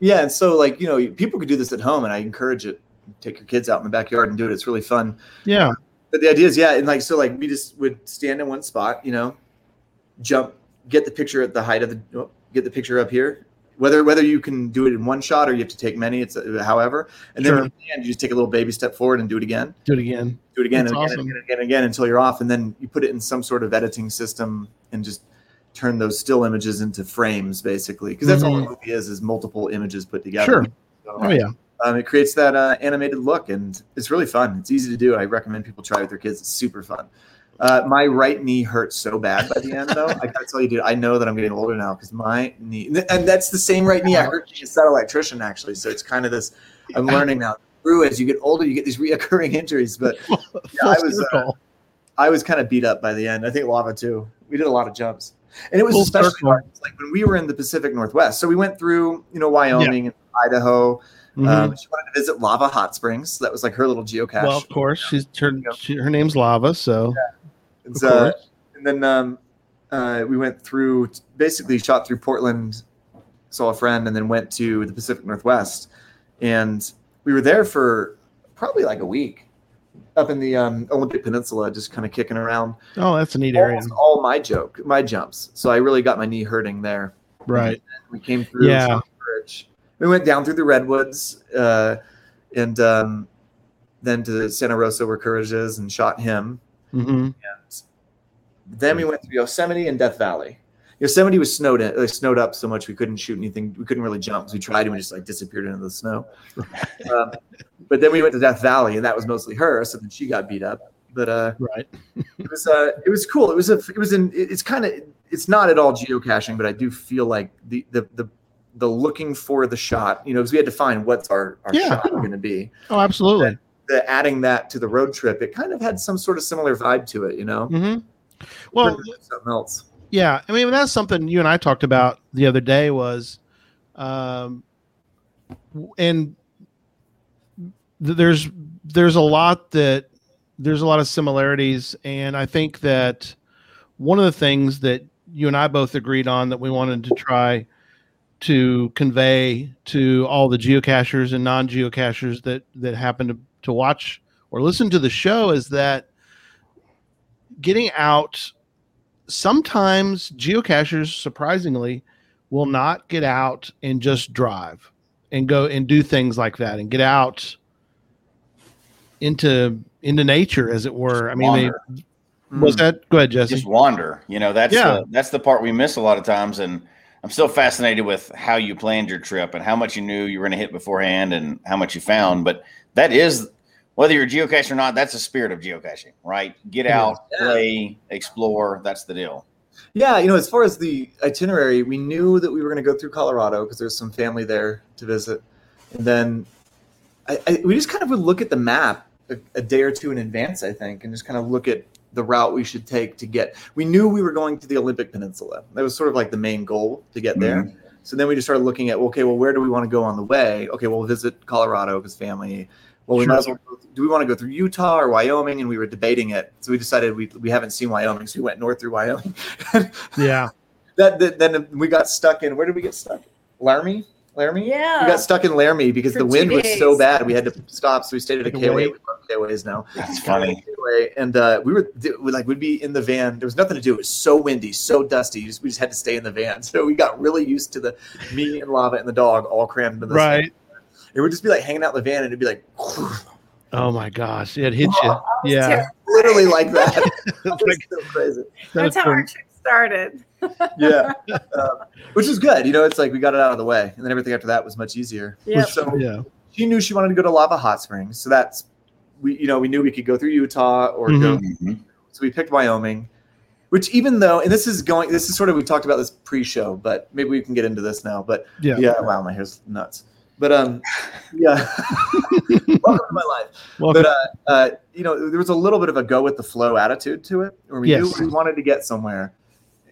yeah. And so like you know, people could do this at home, and I encourage it. Take your kids out in the backyard and do it. It's really fun. yeah. But the idea is, yeah, and like so, like we just would stand in one spot, you know, jump get the picture at the height of the oh, get the picture up here. Whether whether you can do it in one shot or you have to take many, it's uh, however. And then Sure. when you you just take a little baby step forward and do it again Do it again. do it again and again, awesome. and again and again and again until you're off, and then you put it in some sort of editing system and just turn those still images into frames, basically, because that's all a movie is is multiple images put together. Sure. So, Oh yeah. Um, it creates that uh, animated look, and it's really fun. It's easy to do. I recommend people try it with their kids. It's super fun. Uh, my right knee hurts so bad by the end, though. I gotta tell you, dude. I know that I'm getting older now because my knee, and that's the same right knee I hurt being a set electrician, actually. So it's kind of this. I'm learning now. Through as you get older, you get these reoccurring injuries. But Full I was, uh. I was kind of beat up by the end. I think lava too. We did a lot of jumps, and it was Full especially hard. Like when we were in the Pacific Northwest, so we went through, you know, Wyoming and Idaho. Mhm. Um, she wanted to visit Lava Hot Springs. That was like her little geocache. well, of course, she's her, she, her name's Lava, so It's, of uh, and then um, uh, we went through, basically shot through Portland, saw a friend, and then went to the Pacific Northwest, and we were there for probably like a week, up in the um, Olympic Peninsula, just kind of kicking around. oh, that's a neat area, all my joke, my jumps. So I really got my knee hurting there. right? We came through. Yeah. We went down through the redwoods, uh, and um, then to Santa Rosa where Courage is, and shot him. hmm Then we went to Yosemite and Death Valley. Yosemite was snowed in, like, snowed up so much we couldn't shoot anything. We couldn't really jump. So we tried and we just like disappeared into the snow. um, but then we went to Death Valley, and that was mostly her. So then she got beat up. But uh, Right. it was uh, it was cool. It was a it was in it's kind of it's not at all geocaching, but I do feel like the the the the looking for the shot, you know, because we had to find what's our, our Yeah. shot going to be. Oh, absolutely. The adding that to the road trip, it kind of had some sort of similar vibe to it, you know. Mm-hmm. Well, something else. Yeah, I mean that's something you and I talked about the other day was, um, and th- there's there's a lot that there's a lot of similarities, and I think that one of the things that you and I both agreed on that we wanted to try to convey to all the geocachers and non-geocachers that that happen to, to watch or listen to the show is that getting out sometimes geocachers surprisingly will not get out and just drive and go and do things like that and get out into into nature as it were i mean they, was that go ahead jesse just wander. You know, that's Yeah. the, that's the part we miss a lot of times. And I'm still fascinated with how you planned your trip and how much you knew you were going to hit beforehand and how much you found. But that is whether you're geocaching or not, that's the spirit of geocaching, right? Get out, is. play, explore. That's the deal. Yeah, you know, as far as the itinerary, we knew that we were going to go through Colorado because there's some family there to visit, and then I, I, we just kind of would look at the map a, a day or two in advance, I think, and just kind of look at the route we should take to get. We knew we were going to the Olympic Peninsula. That was sort of like the main goal to get there. Mm-hmm. So then we just started looking at, okay, well, where do we want to go on the way? Okay, well, visit Colorado because family. Well, we Sure. might as well. go- Do we want to go through Utah or Wyoming? And we were debating it. So we decided we, we haven't seen Wyoming, so we went north through Wyoming. yeah that, that then we got stuck in. Where did we get stuck? Laramie. Laramie. Yeah. We got stuck in Laramie because For the wind was so bad. We had to stop, so we stayed at a Like a KOA. We wait. love KOAs now. That's funny. KOA, and uh, we were like we'd be in the van. There was nothing to do. It was so windy, so dusty. You just, we just had to stay in the van. So we got really used to the me and lava and the dog all crammed into the right It would just be like hanging out in the van, and it'd be like oh my gosh it hits you yeah literally like that. It's It was like- so crazy. That's how our trip started. Yeah, um, which is good. You know, it's like we got it out of the way, and then everything after that was much easier. Yep. So yeah she knew she wanted to go to Lava Hot Springs, so that's we. You know, we knew we could go through Utah or go. Mhm. So we picked Wyoming, which even though, and this is going, this is sort of we talked about this pre-show, but maybe we can get into this now. But yeah yeah, wow, my hair's nuts. But um, yeah, welcome to my life. Welcome. But uh, uh, you know, there was a little bit of a go with the flow attitude to it, where we Yes. knew we wanted to get somewhere,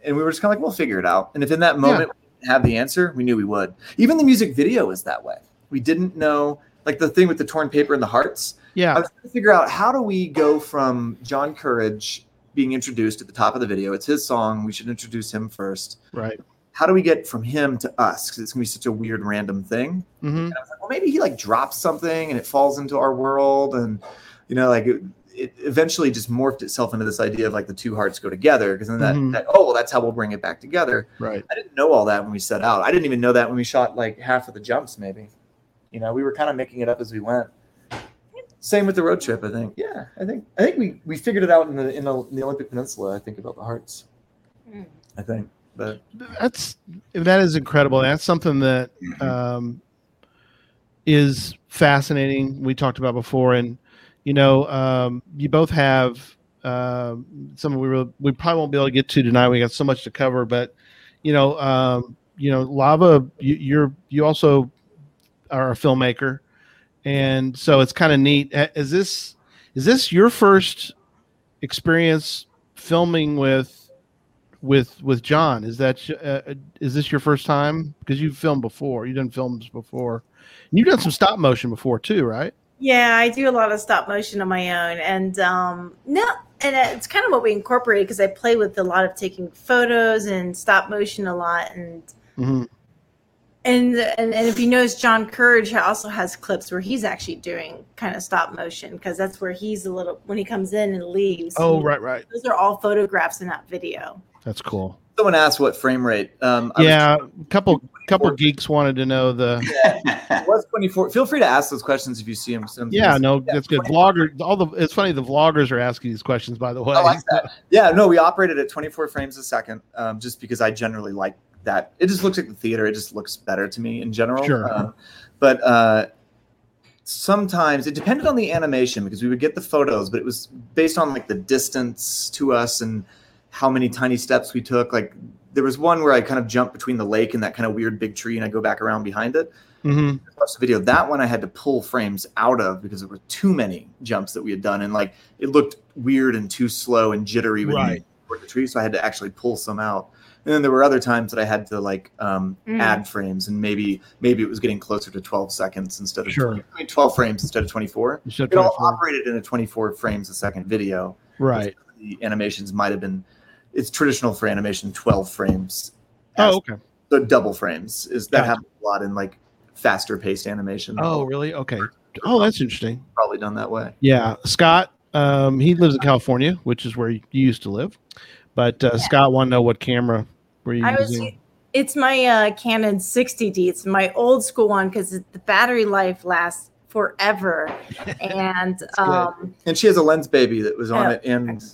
and we were just kind of like, we'll figure it out. And if in that moment we didn't have the answer, we knew we would. Even the music video was that way. We didn't know, like the thing with the torn paper and the hearts. Yeah. I yeah was trying to figure out how do we go from John Courage being introduced at the top of the video. It's his song. We should introduce him first. right How do we get from him to us? Because it's gonna be such a weird random thing. hmm And I was like, well, maybe he like drops something and it falls into our world, and you know, like it, it eventually just morphed itself into this idea of like the two hearts go together because then that, Mhm. that oh well that's how we'll bring it back together. Right. I didn't know all that when we set out. I didn't even know that when we shot like half of the jumps, maybe. You know, we were kind of making it up as we went. Same with the road trip, I think. Yeah, I think I think we, we figured it out in the in the, in the Olympic Peninsula. I think about the hearts. Mm. I think, but That's that is incredible. That's something that Mhm. um, is fascinating. We talked about before, and you know, um, you both have um, some we will, we probably won't be able to get to tonight. We got so much to cover, but you know, um, you know, lava. You, you're you also are a filmmaker, and so it's kind of neat. Is this is this your first experience filming with? with with John. Is that uh, is this your first time? Because you've filmed before. You've done films before. And you've done some stop motion before too, right? Yeah, I do a lot of stop motion on my own, and um, no, and it's kind of what we incorporate because I play with a lot of taking photos and stop motion a lot, and Mhm. and and, and if you notice, John Courage also has clips where he's actually doing kind of stop motion because that's where he's a little when he comes in and leaves. Oh, right, right. Those are all photographs in that video. That's cool. Someone asked what frame rate. Um, I Yeah, a couple couple geeks wanted to know the. was 24. Feel free to ask those questions if you see them. To Yeah, no, that's good. Vlogger, all the. It's funny the vloggers are asking these questions. By the way, I like that. Yeah, no, we operated at 24 frames a second, um, just because I generally like that. It just looks like the theater. It just looks better to me in general. Sure. Um, but uh, sometimes it depended on the animation because we would get the photos, but it was based on like the distance to us and how many tiny steps we took. Like there was one where I kind of jumped between the lake and that kind of weird big tree, and I go back around behind it. Mm-hmm. watch the video. That one I had to pull frames out of because there were too many jumps that we had done, and like it looked weird and too slow and jittery when Right. you the tree. So I had to actually pull some out. And then there were other times that I had to like um, Mm. add frames, and maybe maybe it was getting closer to 12 seconds instead of Sure. 20 I mean, 12 frames instead of 24. You should It all operated in a 24 frames a second video. right. The animations might have been. It's traditional for animation 12 frames. as- Oh, okay. So double frames is that Gotcha. happens a lot in like faster paced animation. Oh, really? Okay. Oh, that's interesting. probably done that way. Yeah, Scott. Um, he lives in California, which is where you used to live. But uh, Scott want to know what camera were you I was. using? It's my uh, Canon 60D. It's my old school one because the battery life lasts forever, and um, And she has a Lensbaby that was on Yeah. it, and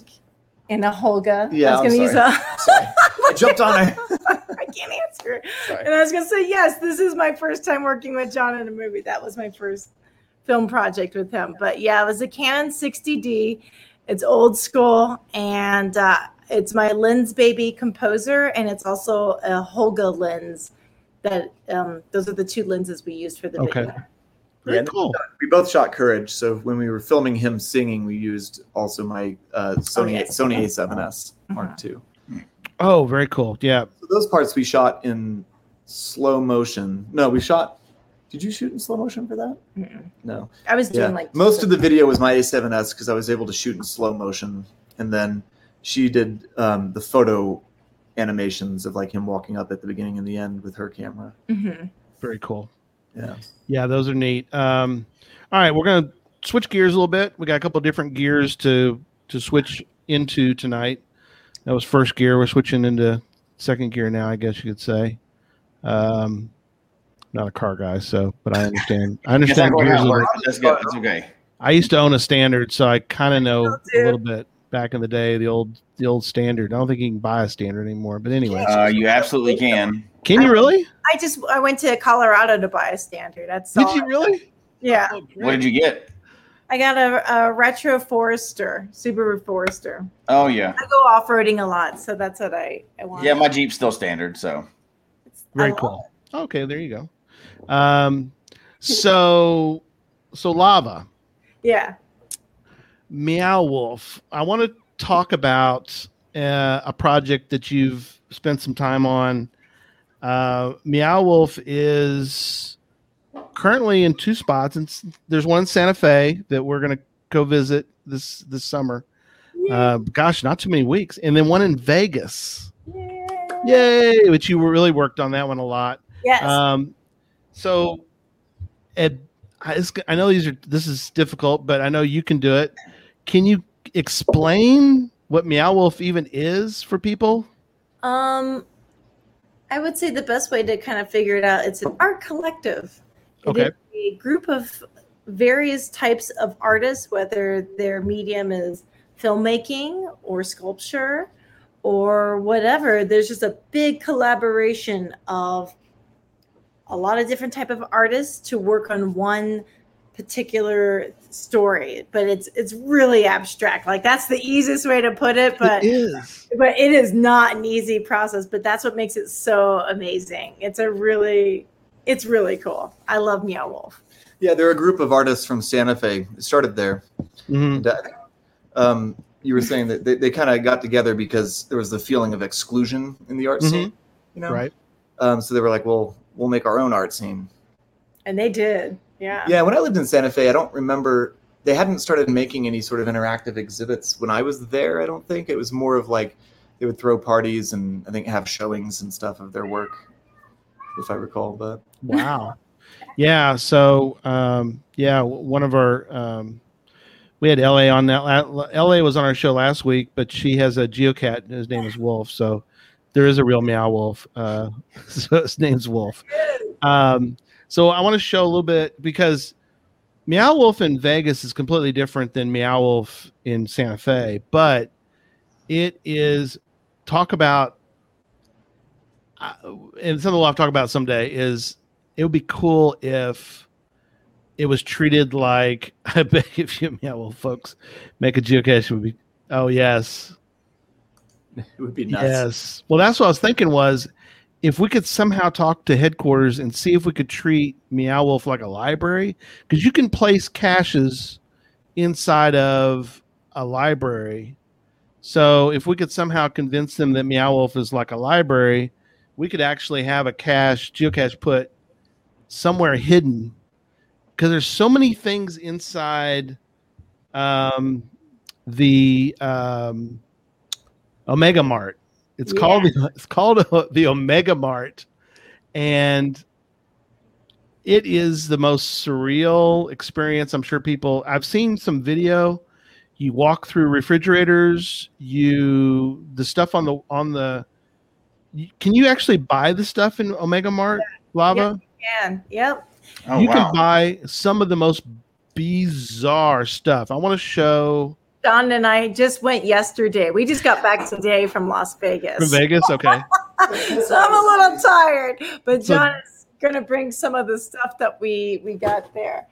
and a Holga. Yeah, I was going to use a. I jumped on her. I can't answer. Sorry. And I was going to say, yes, this is my first time working with John in a movie. That was my first film project with him. But yeah, it was a Canon 60D. It's old school and uh, it's my Lensbaby composer. And it's also a Holga lens that um, those are the two lenses we used for the Okay. video. Very Yeah, cool. We both shot Courage, so when we were filming him singing, we used also my uh, Sony yes. Sony A7S Mark II. Oh, very cool. Yeah. So those parts we shot in slow motion. No, we shot. Did you shoot in slow motion for that? Mm-mm. No. I was Yeah. doing like Most of the video was my A7S because I was able to shoot in slow motion, and then she did um, the photo animations of like him walking up at the beginning and the end with her camera. Mhm. Very cool. Yeah. Yeah, those are neat. Um, all right, we're gonna switch gears a little bit. We got a couple different gears to to switch into tonight. That was first gear. We're switching into second gear now, I guess you could say. Um, not a car guy, so but I understand. I Guess I understand gears. a little- That's good. That's okay. I used to own a standard, so I kind of know a little bit back in the day. The old the old standard. I don't think you can buy a standard anymore. But anyway, Uh, you absolutely can. Can you really? I just I went to Colorado to buy a standard. That's Did all. you really? Yeah. Oh, What did you get? I got a, a retro Forester, Subaru Forester. Oh yeah, I go off roading a lot, so that's what I, I want. yeah. My Jeep's still standard, so Very I love cool. Okay, there you go. Um, so so lava. Yeah. Meow Wolf. I want to talk about uh, a project that you've spent some time on. Uh, Meow Wolf is currently in two spots, and there's one in Santa Fe that we're going to go visit this this summer. Uh, gosh, not too many weeks, and then one in Vegas. Yeah. Yay! But you really worked on that one a lot. Yes. Um, so, Ed, I, I know these are this is difficult, but I know you can do it. can you explain what Meow Wolf even is for people? Um, I would say the best way to kind of figure it out it's an art collective. It Okay. a group of various types of artists, whether their medium is filmmaking or sculpture or whatever. There's just a big collaboration of a lot of different type of artists to work on one particular story but it's it's really abstract like that's the easiest way to put it but it is. but it is not an easy process but that's what makes it so amazing it's a really it's really cool i love meow wolf Yeah, they're a group of artists from Santa Fe. It started there. Mhm. And, uh, um, you were saying that they, they kind of got together because there was the feeling of exclusion in the art Mhm. scene. You know, Right. Um, so they were like, "Well, we'll make our own art scene." and they did yeah Yeah, when I lived in Santa Fe, I don't remember they hadn't started making any sort of interactive exhibits when I was there. I don't think it was more of like they would throw parties and I think have showings and stuff of their work, if I recall. But Wow. yeah. So, um, yeah, one of our, um, we had LA on that. la- LA was on our show last week, but she has a geocat. His name is Wolf. So there is a real meow wolf. Uh, so his name's Wolf. Um, so I want to show a little bit because Meow Wolf in Vegas is completely different than Meow Wolf in Santa Fe, but it is talk about, uh, and something we'll have to talk about someday is it would be cool if it was treated like I bet if you Meow Wolf folks make a geocache would be oh yes it would be nuts. Yes. Well, that's what I was thinking was if we could somehow talk to headquarters and see if we could treat Meow Wolf like a library, because you can place caches inside of a library. So if we could somehow convince them that Meow Wolf is like a library, we could actually have a cache, geocache put somewhere hidden. Because there's so many things inside um, the um, Omega Mart. It's called the, it's called the Omega Mart, and it is the most surreal experience. I'm sure people. I've seen some video. You walk through refrigerators. You the stuff on the on the. Can you actually buy the stuff in Omega Mart Lava? can yep Oh, you wow. can buy some of the most bizarre stuff. I want to show Don and I just went yesterday. We just got back today from Las Vegas. from Vegas. Okay. so I'm a little tired, but So- John is gonna bring some of the stuff that we we got there.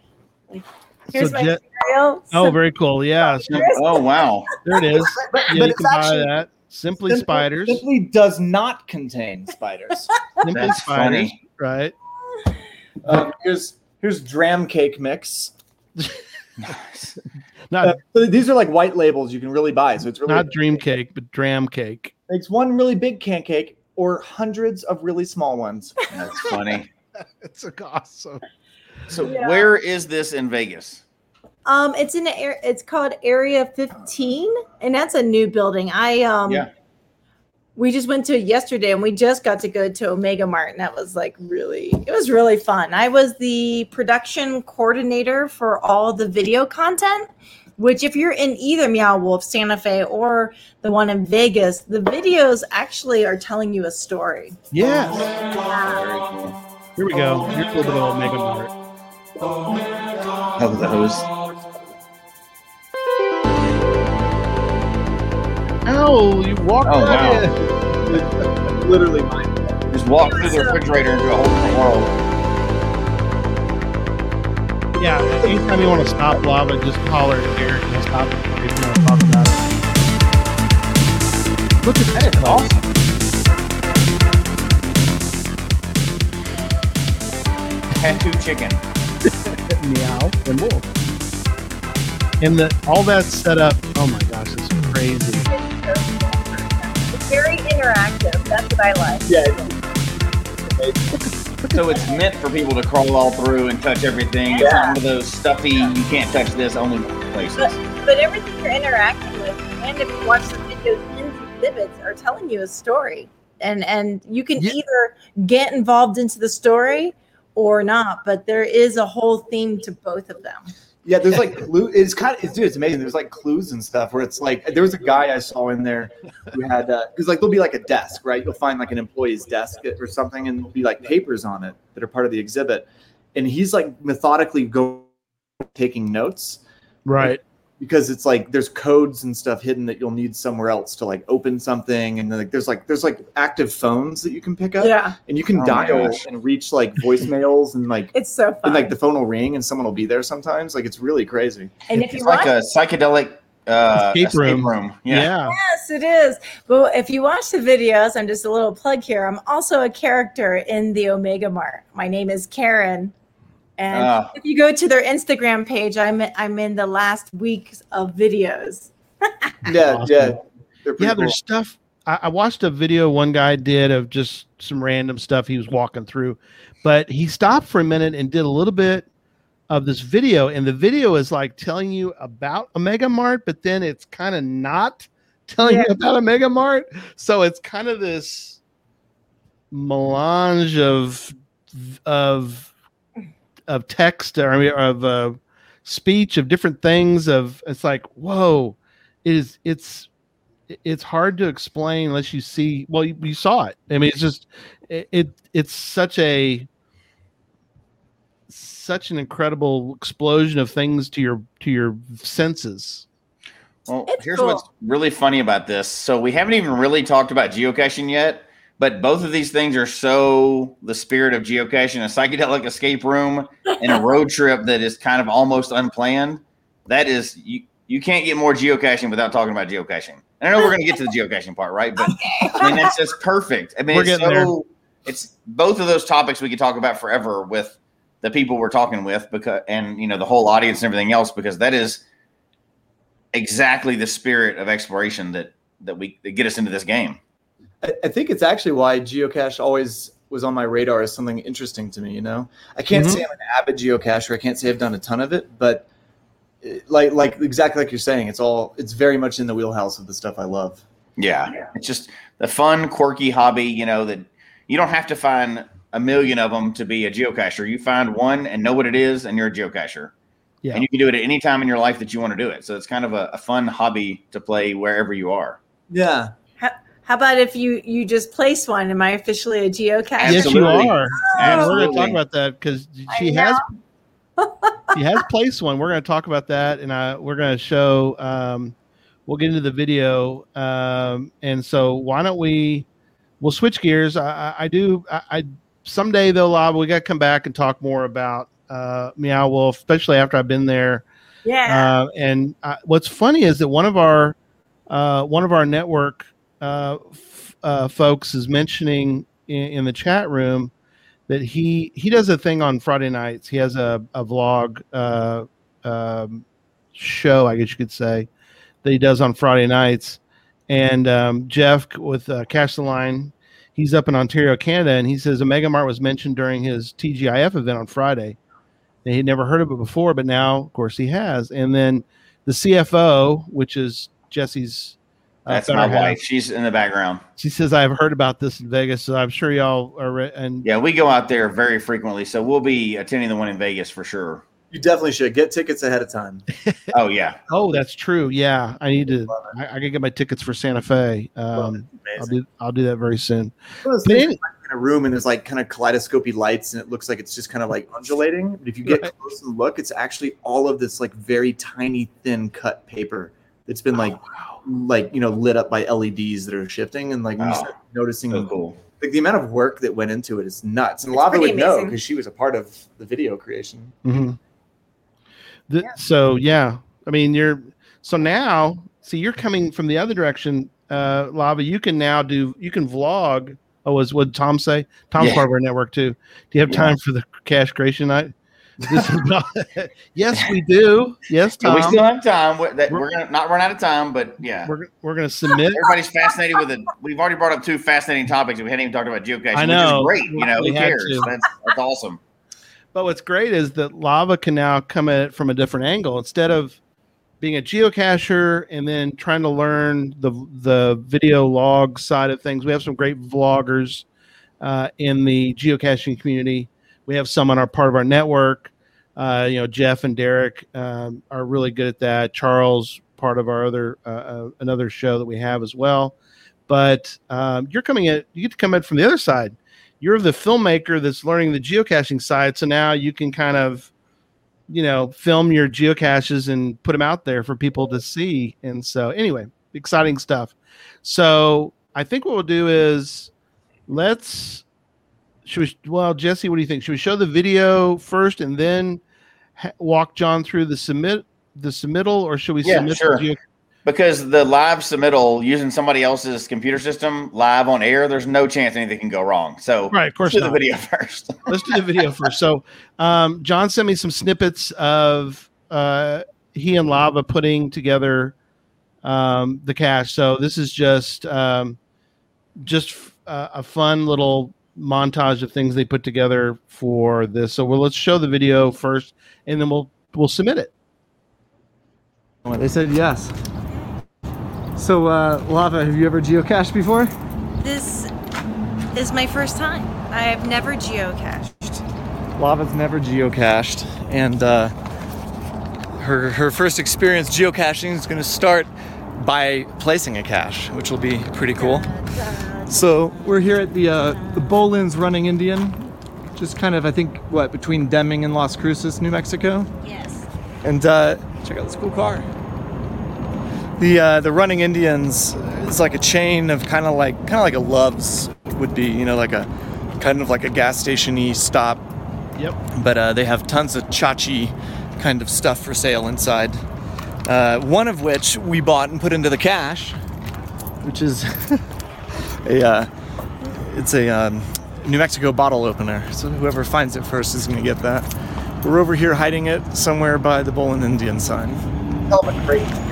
Here's So my Je- cereal. Oh, very cool. Yeah. So Oh wow. there it is. But, Yeah, but you it's can buy actually that. Simply Simply- spiders. Simply does not contain spiders. Simply That's spiders. funny. Right. um, here's here's dram cake mix. Not Uh, so these are like white labels you can really buy. So it's really not dream cake, but dram cake. makes one really big can cake or hundreds of really small ones. That's funny. It's awesome. So Yeah. where is this in Vegas? Um, it's in the air. It's called Area 15, and that's a new building. I um, Yeah. We just went to it yesterday, and we just got to go to Omega Mart, and that was like really, it was really fun. I was the production coordinator for all the video content. Which, if you're in either Meow Wolf, Santa Fe, or the one in Vegas, the videos actually are telling you a story. Yes. Very cool. Here we go. Here's a little bit of Omega Mart. Oh, those. Oh, you walked Oh, right wow. in. Literally mine. Just walk through the refrigerator into a whole different world. Yeah. Anytime you want to stop lava, just holler at Derek and he'll stop it. If you want to talk about it. Look at that. it's Awesome. Tattoo chicken. meow and wolf. And the all that set up. Oh my gosh, it's crazy. It's very interactive. That's what I like. Yeah. So it's meant for people to crawl all through and touch everything. It's not one of those stuffy, you can't touch this, only places. But everything you're interacting with, and if you watch the videos in the exhibits, are telling you a story, and and you can Yeah. either get involved into the story or not. But there is a whole theme to both of them. Yeah, there's like clue. It's kind of it's, dude, it's amazing. There's like clues and stuff where it's like there was a guy I saw in there who had uh, because like there'll be like a desk, right? You'll find like an employee's desk or something, and there'll be like papers on it that are part of the exhibit, and he's like methodically going taking notes Right. Because it's like there's codes and stuff hidden that you'll need somewhere else to like open something, and like there's like there's like active phones that you can pick up, Yeah, and you can Oh dial and reach like voicemails and like. it's so fun. And like the phone will ring and someone will be there sometimes. Like it's really crazy. and if you It's like watch, a psychedelic uh, Escape escape, room. room. Yeah. Yeah. yes, it is. But if you watch the videos, I'm just a little plug here. I'm also a character in the Omega Mart. My name is Karen. And Ah. if you go to their Instagram page, I'm I'm in the last weeks of videos. Yeah, Awesome. yeah. They're Yeah, cool. there's stuff. I, I watched a video one guy did of just some random stuff he was walking through, but he stopped for a minute and did a little bit of this video, and the video is like telling you about Omega Mart, but then it's kind of not telling Yeah. you about Omega Mart. So it's kind of this melange of of of text or I mean, of uh, speech of different things. Of it's like whoa, it is it's it's hard to explain unless you see well you, you saw it i mean it's just it, it it's such a such an incredible explosion of things to your to your senses Well, It's here's cool. what's really funny about this. So we haven't even really talked about geocaching yet, but both of these things are so the spirit of geocaching, a psychedelic escape room and a road trip that is kind of almost unplanned. That is you you can't get more geocaching without talking about geocaching. And I know we're going to get to the geocaching part, right? But I mean that's just perfect. I mean We're it's getting there. so it's both of those topics we could talk about forever with the people we're talking with because and you know the whole audience and everything else because that is exactly the spirit of exploration that that we that get us into this game. I, I think it's actually why geocache always was on my radar as something interesting to me. You know, I can't Mhm. say I'm an avid geocacher. I can't say I've done a ton of it, but uh, like like exactly like you're saying, it's all it's very much in the wheelhouse of the stuff I love. Yeah, it's just the fun, quirky hobby. You know that you don't have to find a million of them to be a geocacher. You find one and know what it is, and you're a geocacher. Yeah. and you can do it at any time in your life that you want to do it. So it's kind of a, a fun hobby to play wherever you are. Yeah, How about if you you just place one? Am I officially a geocache? yes you Absolutely. are and we're going to talk about that because she has she has placed one we're going to talk about that and I, we're going to show um, we'll get into the video um, and so why don't we we'll switch gears i, I, I do I, I someday though Lob, we got to come back and talk more about uh, meow wolf especially after i've been there Yeah. uh, and uh, what's funny is that one of our uh, one of our network uh, uh, folks is mentioning in, in the chat room that he he does a thing on Friday nights. He has a a vlog uh, um, show, I guess you could say, that he does on Friday nights. And um, Jeff with uh, Cash the Line, he's up in Ontario, Canada, and he says Omega Mart was mentioned during his TGIF event on Friday. And he'd never heard of it before, but now, of course, he has. And then the CFO, which is Jesse's. Uh, That's better my wife. She's in the background. She says, "I've heard about this in Vegas, so I'm sure y'all are." Re- and Yeah, we go out there very frequently, so we'll be attending the one in Vegas for sure. you definitely should get tickets ahead of time. Oh yeah, oh, that's true. Yeah, I need to. I, I can get my tickets for Santa Fe. Um. I'll do. I'll do that very soon. One of those But things any- in a room and there's like kind of kaleidoscopy lights and it looks like it's just kind of like undulating. But if you get Right. close and look, it's actually all of this like very tiny thin cut paper that's been like Oh, like you know lit up by LEDs that are shifting and like when you Wow. start noticing so cool. like the amount of work that went into it is nuts. And It's Lava pretty would know because she was a part of the video creation. hmm The, So yeah, I mean, you're so now. See, you're coming from the other direction, uh, Lava. You can now do. You can vlog. Oh, was what Tom say? Tom's Yeah. part of our network too. Do you have Yeah. time for the cache creation night? This is not, yes, we do. Yes, Tom. we still have time. We're, that, We're- gonna not run out of time, but yeah, we're we're gonna submit. everybody's fascinated with it. We've already brought up two fascinating topics. and We hadn't even talked about geocaching, I know. which is great. You know, We who cares? That's, that's awesome. But what's great is that lava can now come at it from a different angle. Instead of being a geocacher and then trying to learn the the video log side of things, we have some great vloggers uh, in the geocaching community. We have some on our part of our network Uh, you know, Jeff and Derek um, are really good at that. Charles, part of our other uh, uh, another show that we have as well. But um, you're coming in. you get to come in from the other side. You're the filmmaker that's learning the geocaching side, so now you can kind of you know film your geocaches and put them out there for people to see. And so, anyway, exciting stuff. So I think what we'll do is let's should we well jesse what do you think should we show the video first and then ha- walk john through the submit the submittal or should we Yeah, submit sure. the geo- Because the live submittal using somebody else's computer system live on air, there's no chance anything can go wrong. So right of course let's do the video first. let's do the video first so um, john sent me some snippets of uh, he and lava putting together um, the cache so this is just um, just uh, a fun little montage of things they put together for this so well let's show the video first and then we'll we'll submit it Well, They said yes. So, uh, Lava, have you ever geocached before? This is my first time. I have never geocached. Lava's never geocached, and uh, her her first experience geocaching is going to start by placing a cache, which will be pretty cool. So we're here at the uh, the Bowlin's Running Indian, just kind of I think what between Deming and Las Cruces, New Mexico. Yes. And uh, check out this cool car. The uh, the Running Indians is like a chain of kind of like kind of like a Love's would be, you know, like a kind of like a gas station-y stop. Yep. But uh, they have tons of chachi kind of stuff for sale inside. Uh, one of which we bought and put into the cache, which is a uh, it's a um, New Mexico bottle opener. So whoever finds it first is going to get that. We're over here hiding it somewhere by the Bowlin Indian sign.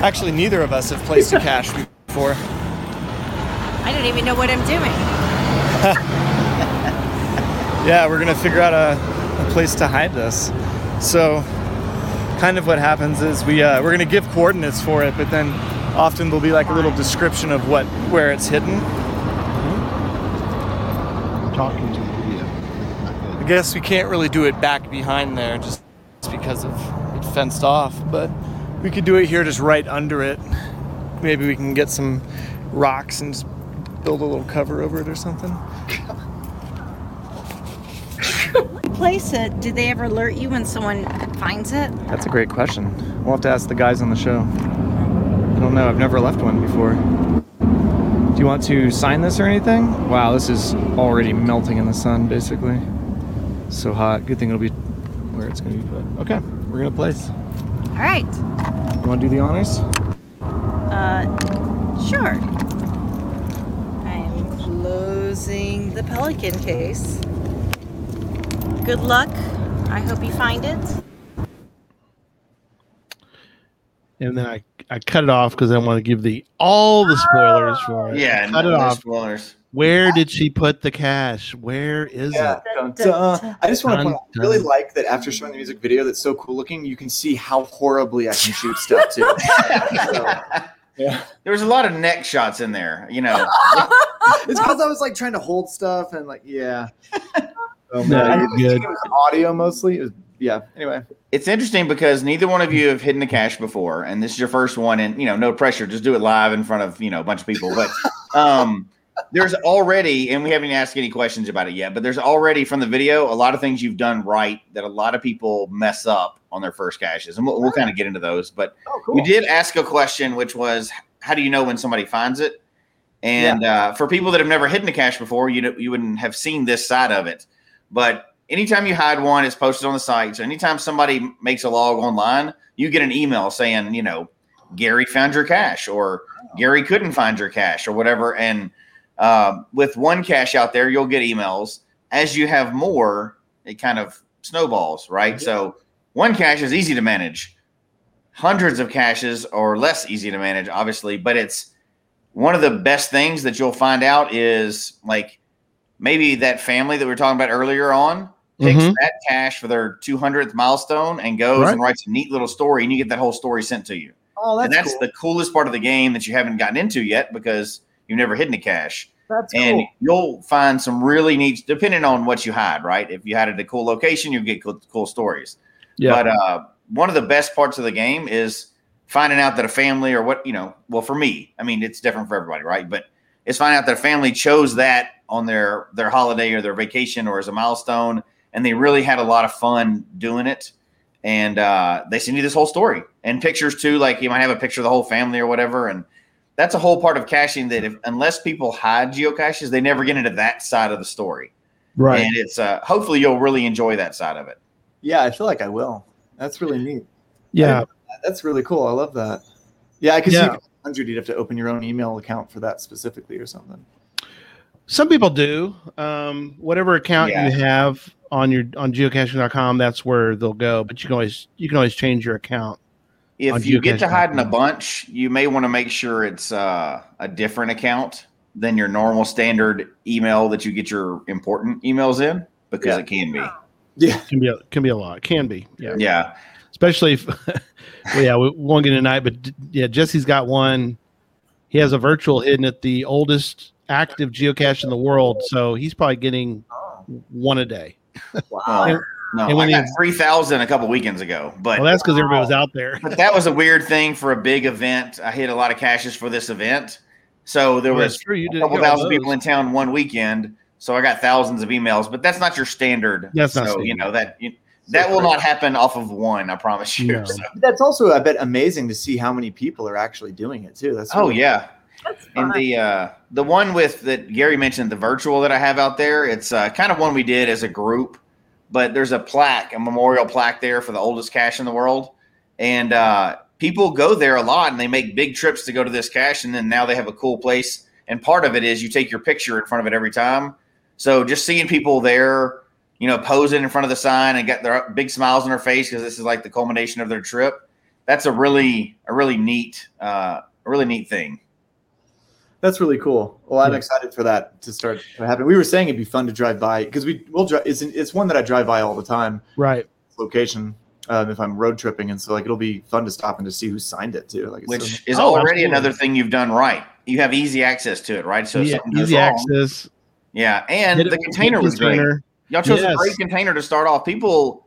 Actually, neither of us have placed a cache before. I don't even know what I'm doing. Yeah, we're gonna figure out a, a place to hide this. So, kind of what happens is we uh, we're gonna give coordinates for it, but then often there'll be like a little description of what where it's hidden. Talking to the video I guess we can't really do it back behind there just because of it fenced off, but we could do it here just right under it. Maybe we can get some rocks and just build a little cover over it or something. Place uh, it. did they ever alert you when someone finds it? That's a great question. We'll have to ask the guys on the show. I don't know. I've never left one before. Do you want to sign this or anything? Wow, this is already melting in the sun, basically. So hot. Good thing it'll be where it's going to be put. Okay, we're going to place. All right. You want to do the honors? Uh, sure. I'm closing the pelican case. Good luck. I hope you find it. And then I, I cut it off because I want to give the all the spoilers for it. Yeah, cut no, it off. spoilers. Where did she put the cache? Where is Yeah. it? Dun, dun. I just want to point out, I really like that after showing the music video that's so cool looking, you can see how horribly I can shoot stuff too. So, yeah. There was a lot of neck shots in there, you know. It's because I was like trying to hold stuff and like, yeah. Oh, No, man. I good. think It was audio mostly. It was, yeah. Anyway. It's interesting because neither one of you have hidden a cache before, and this is your first one. And you know, no pressure, just do it live in front of you know a bunch of people. But um, there's already, and we haven't asked any questions about it yet. But there's already from the video a lot of things you've done right that a lot of people mess up on their first caches, and we'll, we'll kind of get into those. But Oh, cool. we did ask a question, which was, how do you know when somebody finds it? And uh, for people that have never hidden a cache before, you know, you wouldn't have seen this side of it. But anytime you hide one, it's posted on the site. So anytime somebody makes a log online, you get an email saying, you know, Gary found your cache or Gary couldn't find your cache or whatever. And um, with one cache out there, you'll get emails. As you have more, it kind of snowballs, right? So one cache is easy to manage. Hundreds of caches are less easy to manage, obviously, but it's one of the best things that you'll find out is like maybe that family that we were talking about earlier on picks Mhm. that cache for their 200th milestone and goes Right. and writes a neat little story and you get that whole story sent to you Oh, and that's that's cool. the coolest part of the game that you haven't gotten into yet because you've never hidden a cache That's and cool. you'll find some really neat depending on what you hide right if you hide at a cool location you get cool, cool stories Yeah. But uh, one of the best parts of the game is finding out that a family or what you know. Well, for me, I mean, it's different for everybody, right? But it's finding out that a family chose that on their their holiday or their vacation or as a milestone, and they really had a lot of fun doing it. And uh, they send you this whole story and pictures too. Like you might have a picture of the whole family or whatever, and that's a whole part of caching that if unless people hide geocaches, they never get into that side of the story. Right. And it's uh, hopefully you'll really enjoy that side of it. Yeah, I feel like I will. That's really neat. yeah. That's really cool. I love that. Yeah, because Yeah. you hundred, you'd have to open your own email account for that specifically or something. Some people do. Um, whatever account Yeah. you have on your on geocaching.com, that's where they'll go. But you can always you can always change your account. If you get to geocaching.com. hide in a bunch, you may want to make sure it's uh, a different account than your normal standard email that you get your important emails in because Yeah. it can be. Yeah, Can be a, can be a lot. It can be. Yeah. Yeah. Especially if well, yeah, we won't get into tonight, but yeah, Jesse's got one. He has a virtual hidden at the oldest active geocache in the world, so he's probably getting one a day. Wow. Oh, no, And when I got he- 3,000 a couple weekends ago, but Well, that's because everybody was out there. but that was a weird thing for a big event. I hit a lot of caches for this event. So there Well, was that's true. You a couple thousand people in town one weekend. So I got thousands of emails, but that's not your standard. That's not so, you know, that you, that will not happen off of one, I promise you. No. So- That's also, I bet, amazing to see how many people are actually doing it too. That's oh really- yeah. And the uh, the one with that Gary mentioned, the virtual that I have out there, it's uh, kind of one we did as a group, but there's a plaque, a memorial plaque there for the oldest cache in the world, and uh, people go there a lot, and they make big trips to go to this cache, and then now they have a cool place. And part of it is you take your picture in front of it every time. So just seeing people there, you know, posing in front of the sign and got their big smiles on their face because this is like the culmination of their trip. That's a really a really neat uh, a really neat thing. That's really cool. Well, I'm Yeah. excited for that to start to happen. We were saying it'd be fun to drive by because we will drive. It's, it's one that I drive by all the time. Right. Location, um, if I'm road tripping, and so like it'll be fun to stop and to see who signed it too. Like, which so- is Oh, already absolutely. another thing you've done right. You have easy access to it, right? So Yeah, something goes easy wrong, access. yeah, and Hit it the container the was great. Y'all chose Yes. a great container to start off. People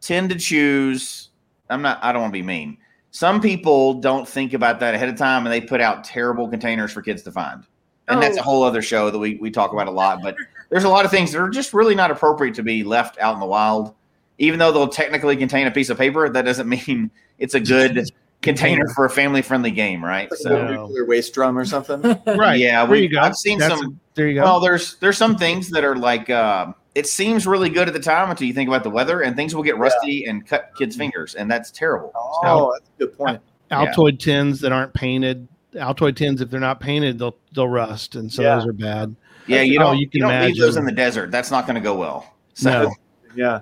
tend to choose. I'm not. I don't want to be mean. Some people don't think about that ahead of time, and they put out terrible containers for kids to find. And that's a Oh. whole other show that we we talk about a lot. But there's a lot of things that are just really not appropriate to be left out in the wild. Even though they'll technically contain a piece of paper, that doesn't mean it's a good container for a family friendly game, right? like So a nuclear waste drum or something. Right. yeah, we, you go. I've seen That's- some. There you go. Well, there's there's some things that are like uh, it seems really good at the time until you think about the weather, and things will get rusty and cut kids' fingers, and that's terrible. Oh, that's a good point. yeah. Altoid tins that aren't painted. Altoid tins, if they're not painted, they'll they'll rust, and so Yeah. those are bad. Yeah, you Oh, don't you you, can don't leave those in the desert. That's not going to go well. So No. Yeah.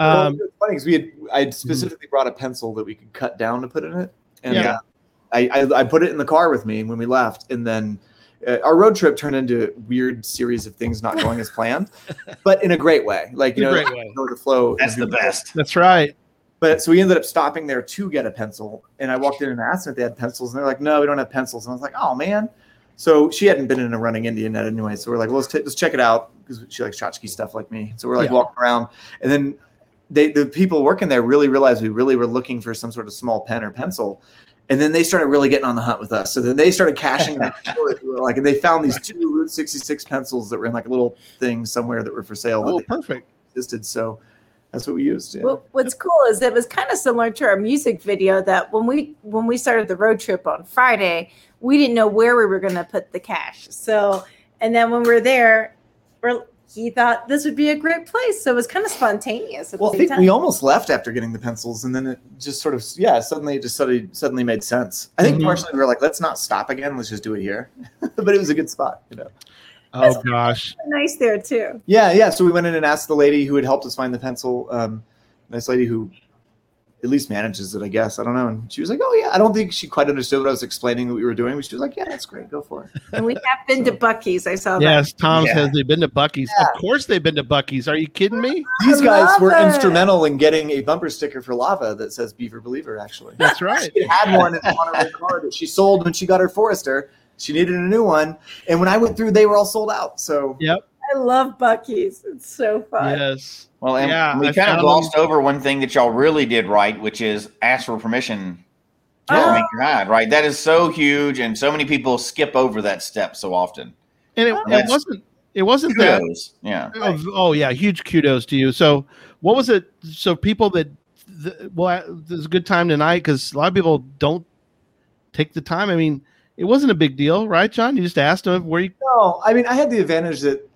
well, Um, it's funny because we had I had specifically brought a pencil that we could cut down to put in it, and Yeah. uh, I, I I put it in the car with me when we left, and then uh, our road trip turned into a weird series of things not going as planned, but in a great way. Like you In know, great way. go with the flow. that's the best. that's right. But so we ended up stopping there to get a pencil, and I walked in and asked them if they had pencils, and they're like, "No, we don't have pencils." And I was like, "Oh man." So she hadn't been in a running Indian yet anyway. So we're like, well, let's, t- let's check it out because she likes tchotchke stuff like me. So we're like Yeah. walking around, and then they the people working there really realized we really were looking for some sort of small pen or pencil. And then they started really getting on the hunt with us. So then they started cashing them. like, and they found these two Route 66 pencils that were in like a little thing somewhere that were for sale. Oh, perfect. they existed. So that's what we used. Yeah. Well, what's cool is it was kind of similar to our music video that when we when we started the road trip on Friday, we didn't know where we were going to put the cache. So, and then when we're there, we're, he thought this would be a great place. So it was kind of spontaneous. At Well, I think same we almost left after getting the pencils, and then it just sort of yeah, suddenly it just suddenly suddenly made sense. I think Mhm. partially we were like, let's not stop again, let's just do it here. but it was a good spot, you know. Oh gosh. nice there too. Yeah, yeah. So we went in and asked the lady who had helped us find the pencil, um, nice lady who at least manages it, I guess. I don't know. And she was like, "Oh yeah." I don't think she quite understood what I was explaining that we were doing, but she was like, "Yeah, that's great. Go for it." And we have been to Buc-ee's. I saw that. Yes, Tom Yeah. says they've been to Buc-ee's. Of course they've been to Buc-ee's. Are you kidding me? These guys were it. instrumental in getting a bumper sticker for Lava that says "Beaver Believer." Actually, That's right. she had one on her car that she sold when she got her Forester. She needed a new one, and when I went through, they were all sold out. So Yep. I love Buc-ee's. It's so fun. Yes. Well, and Yeah, we I kind of found glossed over one thing that y'all really did right, which is ask for permission to Oh. make your hide. Right, that is so huge, and so many people skip over that step so often. And it, oh. it wasn't it wasn't that Kudos. Yeah. Oh, oh yeah, huge kudos to you. So, what was it? So, people that, the, well, this is a good time tonight because a lot of people don't take the time. I mean, it wasn't a big deal, right, John? You just asked them where you. No, I mean, I had the advantage that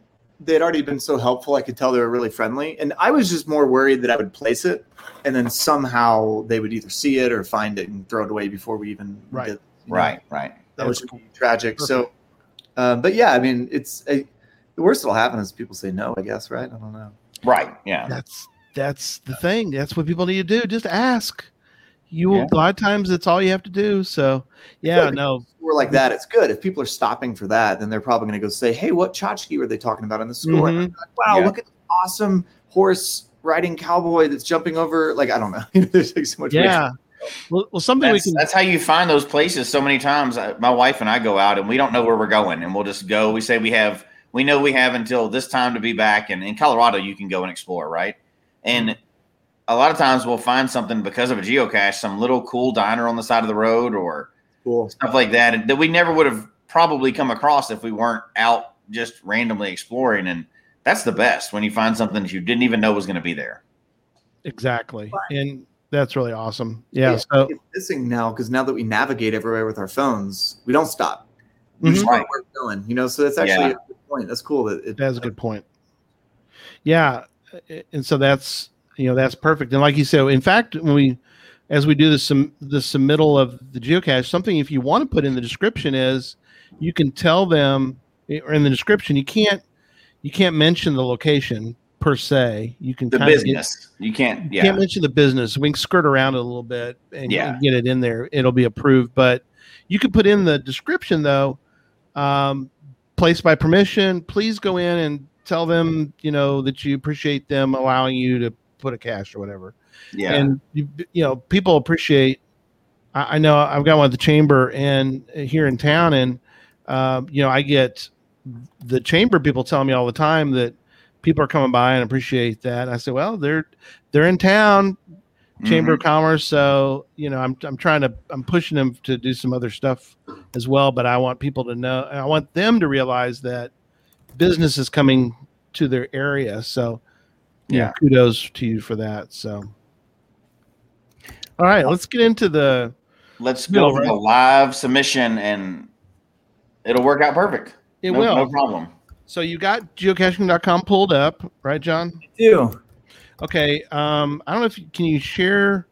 they'd already been so helpful. I could tell they were really friendly. And I was just more worried that I would place it and then somehow they would either see it or find it and throw it away before we even Right. did. you know, Right. Right. That was tragic. So, um, but yeah, I mean, it's a, the worst that'll happen is people say no, I guess, right? I don't know. Right. Yeah. That's that's the thing. That's what people need to do. Just ask. You Yeah. a lot of times it's all you have to do. So, yeah, no, We're like that. It's good. If people are stopping for that, then they're probably going to go say, "Hey, what tchotchke were they talking about in the school?" And I'm like, wow, Yeah. look at the awesome horse riding cowboy that's jumping over. Like I don't know. There's like so much. yeah. Well, well something we That's, can. that's how you find those places so many times. Uh, My wife and I go out and we don't know where we're going, and we'll just go. We say we have, we know we have until this time to be back. And in Colorado, you can go and explore, right? And a lot of times we'll find something because of a geocache, some little cool diner on the side of the road or cool. stuff like that, that we never would have probably come across if we weren't out just randomly exploring. And that's the best when you find something that you didn't even know was going to be there. Exactly. And that's really awesome. Yeah. So, it's missing now because now that we navigate everywhere with our phones, we don't stop. We just Mhm. know where we're going. You know, so that's actually Yeah. a good point. That's cool. That it, That's a good point. Yeah, and so that's you know that's perfect. And like you said, in fact, when we as we do the sum, the submittal of the geocache, something if you want to put in the description is you can tell them or in the description you can't you can't mention the location per se. You can The kinda get- business, you can't, you yeah, can't mention the business. We can skirt around it a little bit and, Yeah. and get it in there. It'll be approved. But you can put in the description though, um, placed by permission. Please go in and tell them, you know, that you appreciate them allowing you to put a cache or whatever. yeah. And you, you know, people appreciate. I, I know I've got one at the chamber and here in town, and um, you know, I get the chamber people telling me all the time that people are coming by and appreciate that. And I say, well, they're they're in town, Chamber of Commerce, so you know, I'm I'm trying to I'm pushing them to do some other stuff as well. But I want people to know, I want them to realize that business is coming to their area. So, you know, Yeah. kudos to you for that. So, all right, let's get into the. Let's go for the live submission, and it'll work out perfect. It no, will. no problem. So you got geocaching.com pulled up, right, John? do. Okay. Um, I don't know if you, can you share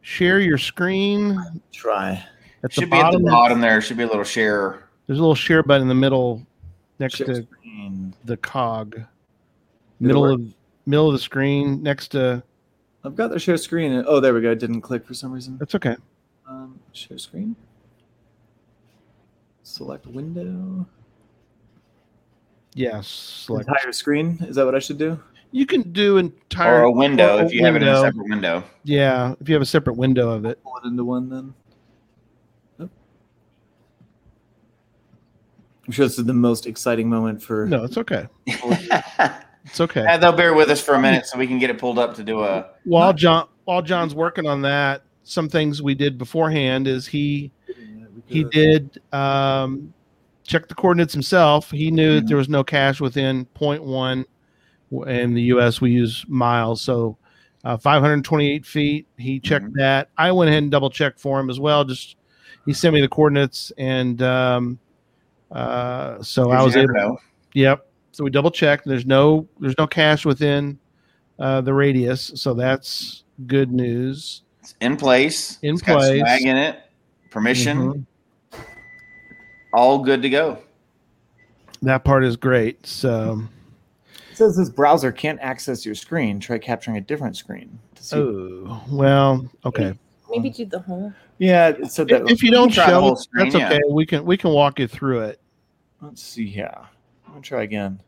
share your screen Try. at the Should be at bottom. the bottom there. Should be a little share. There's a little share button in the middle next Share to screen. the cog. Middle of middle of the screen next to I've got the share screen. Oh, there we go. It didn't click for some reason. that's okay. Um, share screen. Select window. Yes. Select. Entire screen. Is that what I should do? You can do entire Or a window or a if you have it in a separate window. Yeah, if you have a separate window of it. Pull it into one then. Oh. I'm sure this is the most exciting moment for. No, it's okay. It's okay. they'll bear with us for a minute so we can get it pulled up to do a. While John while John's working on that, some things we did beforehand is he he did um, check the coordinates himself. He knew that there was no cache within 0.1. In the U.S., we use miles, so uh, 528 feet. He checked Mhm. that. I went ahead and double checked for him as well. Just he sent me the coordinates, and um, uh, so I was able. know. Yep. So we double checked. There's no there's no cache within uh, the radius, so that's good news. It's in place. In It's got place. swag in it. Permission. Mhm. All good to go. That part is great. So. It says this browser can't access your screen. Try capturing a different screen. To see. Oh well, okay. Maybe do the whole. Yeah, So that. If, if you don't try show, screen, that's yeah. okay. We can we can walk you through it. Let's see here. I'm gonna try again.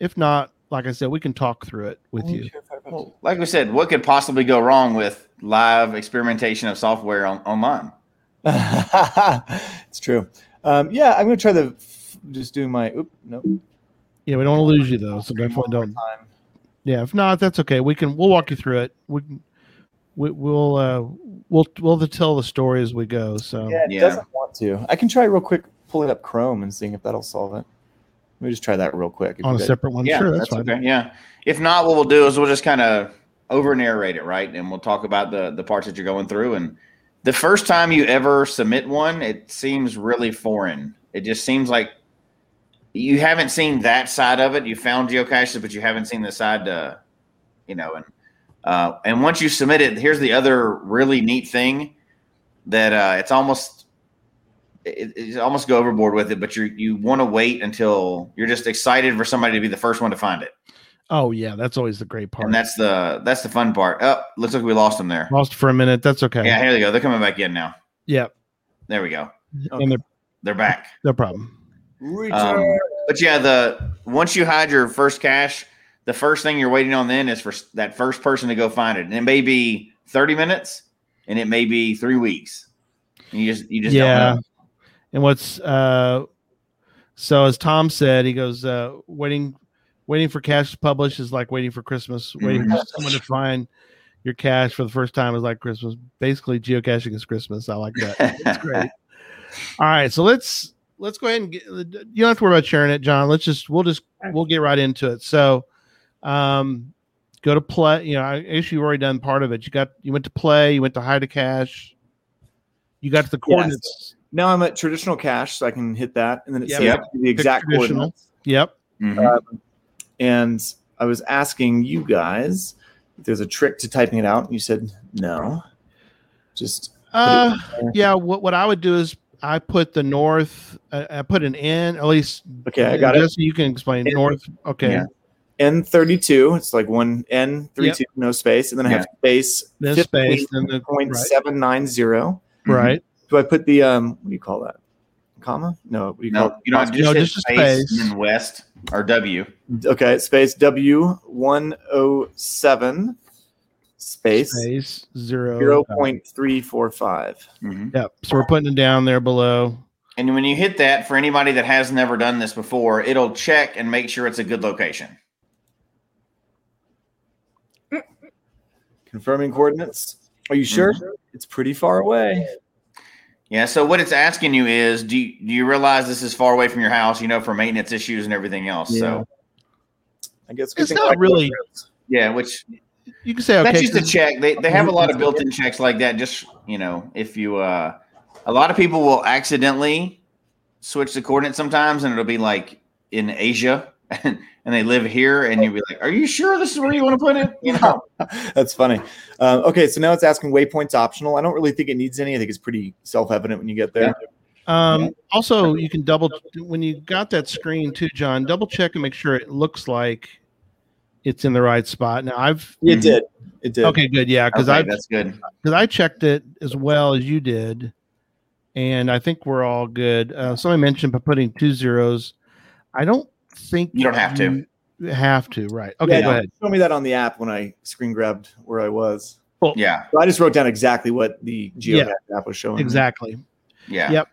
If not, like I said, we can talk through it with you. Well, like we said, what could possibly go wrong with live experimentation of software on, online? it's true. Um, yeah, I'm gonna try the just doing my. Oop, no. Yeah, we don't want to lose you though, so definitely don't. Time. Yeah, if not, that's okay. We can we'll walk you through it. We can we, we'll uh we'll we'll tell the story as we go. So Yeah, it Yeah. doesn't want to. I can try real quick pulling up Chrome and seeing if that'll solve it. Let me just try that real quick. on a guys- separate one, Yeah, sure, that's, fine. okay. Yeah. If not, what we'll do is we'll just kind of over narrate it, right? And we'll talk about the the parts that you're going through. And the first time you ever submit one, it seems really foreign. It just seems like you haven't seen that side of it. You found geocaches, but you haven't seen the side, uh, you know. And uh, and once you submit it, here's the other really neat thing that uh, it's almost it, it's almost go overboard with it, but you you want to wait until you're just excited for somebody to be the first one to find it. Oh yeah, that's always the great part. And that's the that's the fun part. Oh, looks like we lost them there. Lost for a minute. That's okay. Yeah, here they go. They're coming back in now. Yeah, There we go. and they're, They're back. no problem. Um, but yeah, the once you hide your first cache, the first thing you're waiting on then is for that first person to go find it. And it may be 30 minutes, and it may be three weeks. And you just you just yeah. Don't know. And what's uh so as Tom said, he goes, uh waiting waiting for cache to publish is like waiting for Christmas. Waiting Mm-hmm. for someone to find your cache for the first time is like Christmas. Basically geocaching is Christmas. I like that. It's great. All right, so let's let's go ahead and get you don't have to worry about sharing it, John. Let's just we'll just we'll get right into it. So um go to play, you know, I guess you've already done part of it. You got you went to play, you went to hide a cache, you got to the coordinates. Now I'm at traditional cache, so I can hit that, and then it Yep. says Yep. the exact traditional. coordinates. Yep. Mhm. Um, and I was asking you guys if there's a trick to typing it out. and You said no. Just Uh, yeah. What what I would do is I put the north. Uh, I put an N. At least. Okay, I got it. So you can explain N- north. Okay. Yeah. N32. It's like one N32, no space, and then I have space. Then space. Then the Point right. seven nine zero. right. Do I put the um? What do you call that? Comma? No. What do you No, call you know, it? just, No, hit just a space, space. and then west or W. Okay, space W one oh seven space Space zero. zero point three four five. Mhm. Yep. So we're putting it down there below. And when you hit that, for anybody that has never done this before, it'll check and make sure it's a good location. Confirming coordinates. Are you sure? It's pretty far away. Yeah. So what it's asking you is, do you, do you realize this is far away from your house? You know, for maintenance issues and everything else. So I guess It's not like really- roads. yeah, which You can say okay. that's just a check. They they have a lot of built-in checks like that. Just you know, if you uh, a lot of people will accidentally switch the coordinates sometimes, and it'll be like in Asia, and, and they live here, and you'll be like, "Are you sure this is where you want to put it?" You know. That's funny. Um, okay, so now it's asking waypoints optional. I don't really think it needs any. I think it's pretty self-evident when you get there. Um, also, you can double when you got that screen too, John. Double check and make sure it looks like it's in the right spot. Now, I've It did. It did. okay, good, yeah, because Okay, I that's good. because I checked it as well as you did, and I think we're all good. Uh, somebody mentioned by putting two zeros. I don't think You don't have to. have to, right? Okay, Yeah, go ahead. Show me that on the app when I screen grabbed where I was. Well, Yeah, So I just wrote down exactly what the Yeah. geocache app was showing. me. Exactly. yeah. Yep.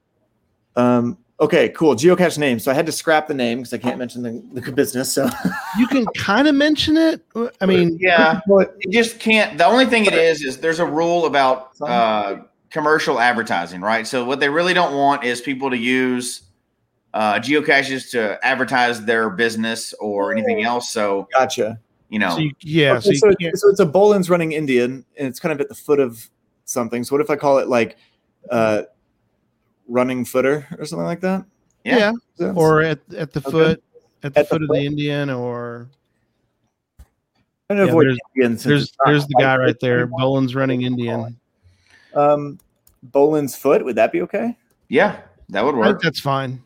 Um, okay, cool. Geocache name. So I had to scrap the name because I can't mention the, the business. So You can kind of mention it. I mean, Yeah. But- It just can't. The only thing it is is there's a rule about uh, commercial advertising, right? So what they really don't want is people to use uh, geocaches to advertise their business or anything else. So gotcha. you know, so you, yeah. Okay, so so, you it's- can't, so it's a Bowlin's running Indian, and it's kind of at the foot of something. So what if I call it like uh, running footer or something like that? yeah. Sense? or at at the Okay. foot at the At the foot of foot? the Indian, or I'm gonna yeah, avoid there's- Indian there's there's the guy right there, Bowlin's running Indian. Um, Bowlin's foot. Would that be okay? yeah, that would I think work. that's fine.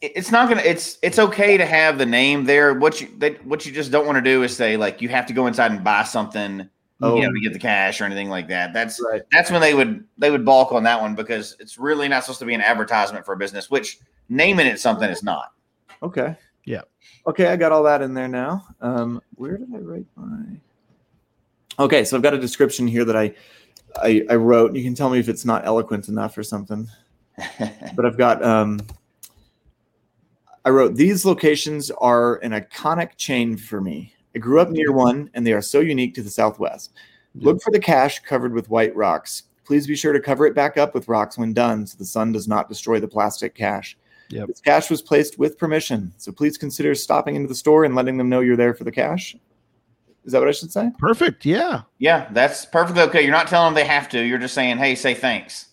It- It's not gonna. It's it's okay to have the name there. What you that what you just don't want to do is say like you have to go inside and buy something. Oh. You know, to get the cache or anything like that. That's Right. that's when they would they would balk on that one because it's really not supposed to be an advertisement for a business, which naming it something is not. Okay. Yeah. Okay, I got all that in there now. Um, where did I write my? Okay, so I've got a description here that I, I, I wrote. You can tell me if it's not eloquent enough or something. But I've got um, I wrote, These locations are an iconic chain for me. I grew up near one, and they are so unique to the Southwest. Look for the cache covered with white rocks. Please be sure to cover it back up with rocks when done so the sun does not destroy the plastic cache. Yep. This cache was placed with permission, so please consider stopping into the store and letting them know you're there for the cache. Is that what I should say? Perfect. Yeah. Yeah, that's perfectly okay. You're not telling them they have to. You're just saying, hey, say thanks.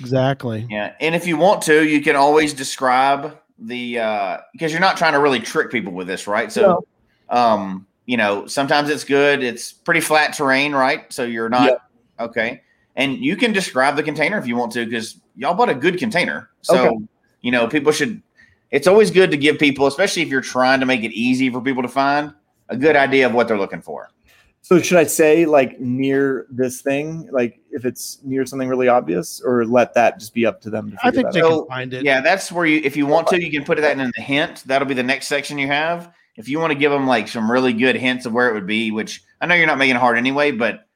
Exactly. Yeah, and if you want to, you can always describe the uh because you're not trying to really trick people with this, right? So, um, you know, sometimes it's good. It's pretty flat terrain, right? So you're not okay, and you can describe the container if you want to because y'all bought a good container. So, Okay. you know, people should. It's always good to give people, especially if you're trying to make it easy for people to find, a good idea of what they're looking for. So should I say like near this thing, like if it's near something really obvious, or let that just be up to them? To find. I think they out? can So, find it. Yeah, that's where you, if you want to, you can put that in the hint. That'll be the next section you have. If you want to give them like some really good hints of where it would be, which I know you're not making it hard anyway, but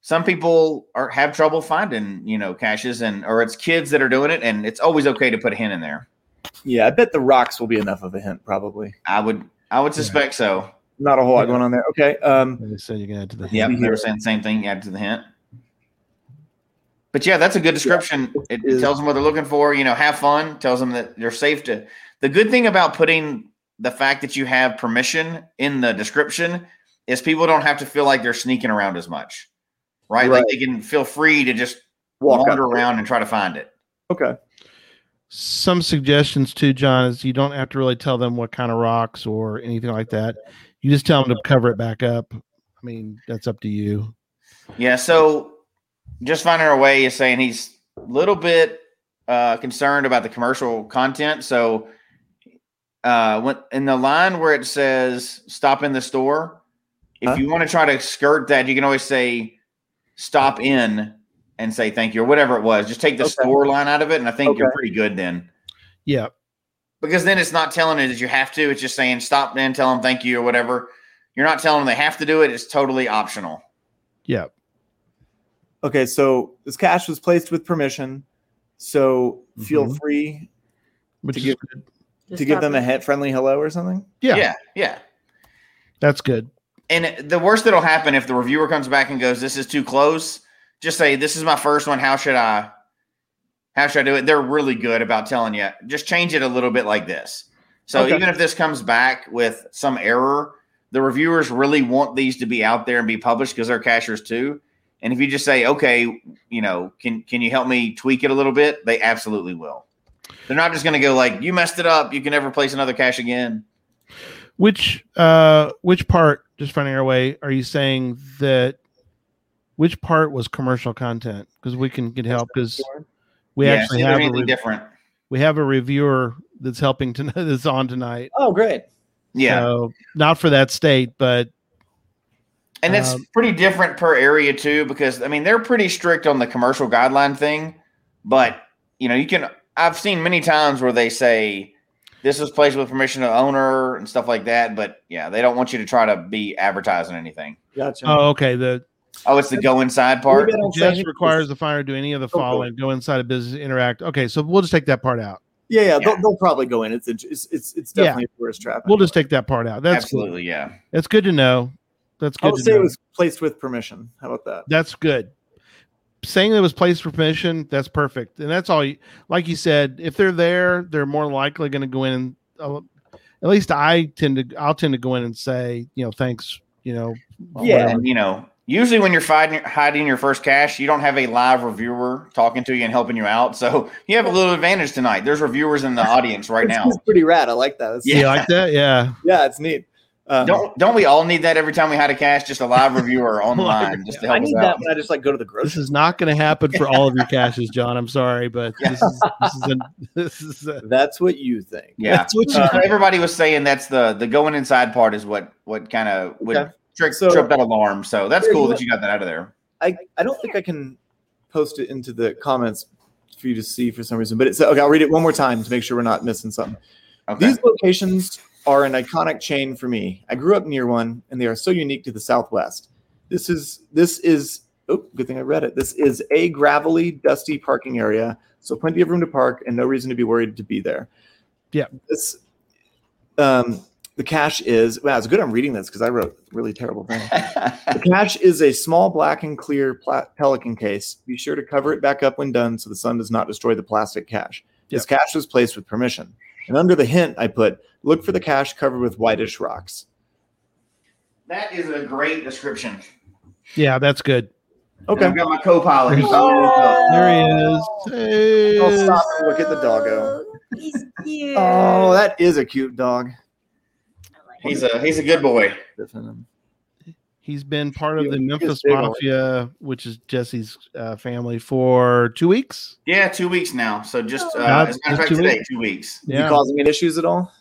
some people are have trouble finding, you know, caches and or it's kids that are doing it, and it's always okay to put a hint in there. Yeah, I bet the rocks will be enough of a hint. Probably I would, I would suspect so. Not a whole lot going on there. Okay. Um, Like I said, you can add to the. hint. Yeah, they were here. saying the same thing. Add to the hint. But yeah, that's a good description. It tells them what they're looking for. You know, have fun. Tells them that they're safe to. The good thing about putting the fact that you have permission in the description is people don't have to feel like they're sneaking around as much, right? Like they can feel free to just walk wander up. around and try to find it. Okay. Some suggestions too, John, is you don't have to really tell them what kind of rocks or anything like that. You just tell them to cover it back up. I mean, that's up to you. Yeah, so just finding our way is saying he's a little bit uh, concerned about the commercial content. So uh, when in the line where it says "stop in the store," if Huh? you want to try to skirt that, you can always say "stop in" and say thank you or whatever it was. Just take the Okay. store line out of it, and I think you're pretty good then. Yeah. Because then it's not telling it that you have to. It's just saying stop in, tell them thank you or whatever. You're not telling them they have to do it. It's totally optional. Yeah. Okay. So this cache was placed with permission. So feel Mhm. free Which To give- good. To give stop them a it. head friendly hello or something. Yeah, yeah. yeah. That's good. And the worst that'll happen if the reviewer comes back and goes, "This is too close," just say, "This is my first one. How should I? How should I do it?" They're really good about telling you. Just change it a little bit like this. So Okay. even if this comes back with some error, the reviewers really want these to be out there and be published because they're cachers too. And if you just say, "Okay, you know, can can you help me tweak it a little bit?" They absolutely will. They're not just going to go like, "You messed it up. You can never place another cache again." Which uh which part, just finding our way, are you saying that which part was commercial content? Because we can get help because we yeah, actually have there's a anything re- different. we have a reviewer that's helping to that's on tonight. Oh, great. Yeah. So, not for that state, but And it's Um, pretty different per area too, because I mean they're pretty strict on the commercial guideline thing. But you know, you can I've seen many times where they say this was placed with permission of the owner and stuff like that. But yeah, they don't want you to try to be advertising anything. Gotcha. oh, okay. The Oh, it's the go inside part. Maybe I don't just requires the fire to do any of the Oh, following: go inside a business, interact. Okay, so we'll just take that part out. yeah, yeah, Yeah. They'll, they'll probably go in. It's it's it's, it's Yeah. definitely a tourist trap. We'll just take that part out. That's good. Absolutely, yeah. That's good to know. That's I good would to say know. it was placed with permission. How about that? That's good. Saying it was placed for permission, that's perfect. And that's all you, like you said, if they're there, they're more likely going to go in and uh, at least I tend to, I'll tend to go in and say, you know, thanks, you know, Yeah. whatever. And you know, usually when you're hiding, hiding your first cache, you don't have a live reviewer talking to you and helping you out. So you have a little advantage tonight. There's reviewers in the audience right It's, now. it's pretty rad. I like that. It's- You like that? Yeah. yeah, it's neat. Um, Don't don't we all need that every time we hide a cache? Just a live reviewer online just to help us need out. that when I just like go to the grocery. This is not going to happen for all of your caches, John. I'm sorry, but this is, this is, a, this is a, That's what you think. Yeah. that's what you Uh, everybody was saying that's the the going inside part is what what kind of would Okay. Trick So- trip that alarm. So that's cool that you got that out of there. I, I don't think I can post it into the comments for you to see for some reason, but it's okay. I'll read it one more time to make sure we're not missing something. Okay. These locations are an iconic chain for me. I grew up near one, and they are so unique to the Southwest. This is this is oh, good thing I read it. This is a gravelly, dusty parking area, so plenty of room to park and no reason to be worried to be there. Yeah. This, um, the cache is wow. It's good I'm reading this because I wrote a really terrible thing. the cache is a small black and clear pla- pelican case. Be sure to cover it back up when done so the sun does not destroy the plastic cache. This cache was placed with permission. And under the hint, I put look for the cache covered with whitish rocks. That is a great description. Yeah, that's good. Okay. I've got my co-pilot. He's There he is. Hey. I'll stop and look at the doggo. He's cute. Oh, that is a cute dog. He's a he's a good boy. He's been part of the was Memphis big on it. Mafia, which is Jesse's uh, family, for two weeks. Yeah, two weeks now. So just uh, Yeah, as a matter of just fact, two today, weeks. two weeks. Is he causing me issues at all?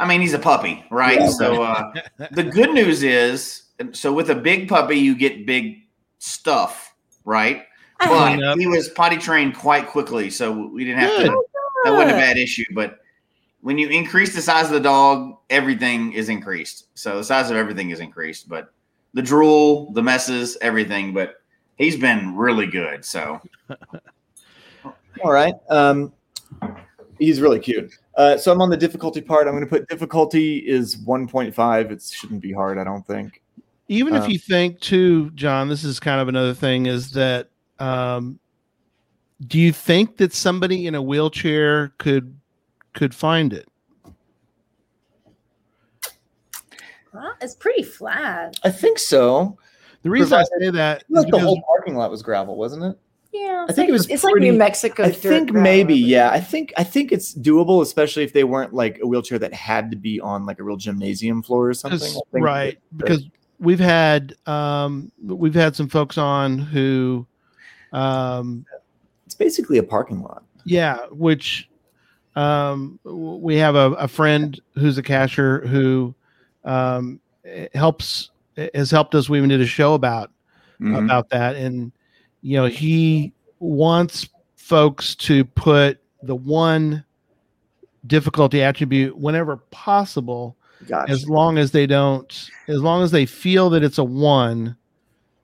I mean, he's a puppy, right? Yeah. So uh, the good news is, so with a big puppy, you get big stuff, right? But he was potty trained quite quickly, so we didn't have Good. to. That wasn't a bad issue. But when you increase the size of the dog, everything is increased. So the size of everything is increased, but the drool, the messes, everything. But he's been really good. So All right. Um, he's really cute. Uh, so I'm on the difficulty part. I'm going to put difficulty is 1.5. It shouldn't be hard, I don't think. Even if Um, you think, too, John, this is kind of another thing is that um, do you think that somebody in a wheelchair could could find it? Well, it's pretty flat. I think so. The reason I say that Like the whole parking lot was gravel, wasn't it? Yeah, I think like, it was It's like New Mexico. I dirt think road. maybe, yeah. I think I think it's doable, especially if they weren't like a wheelchair that had to be on like a real gymnasium floor or something. I think right that- because we've had um we've had some folks on who um it's basically a parking lot. yeah which um we have a, a friend who's a cashier who um helps has helped us we even did a show about mhm. about that and you know he wants folks to put the one difficulty attribute whenever possible Gotcha. as long as they don't as long as they feel that it's a one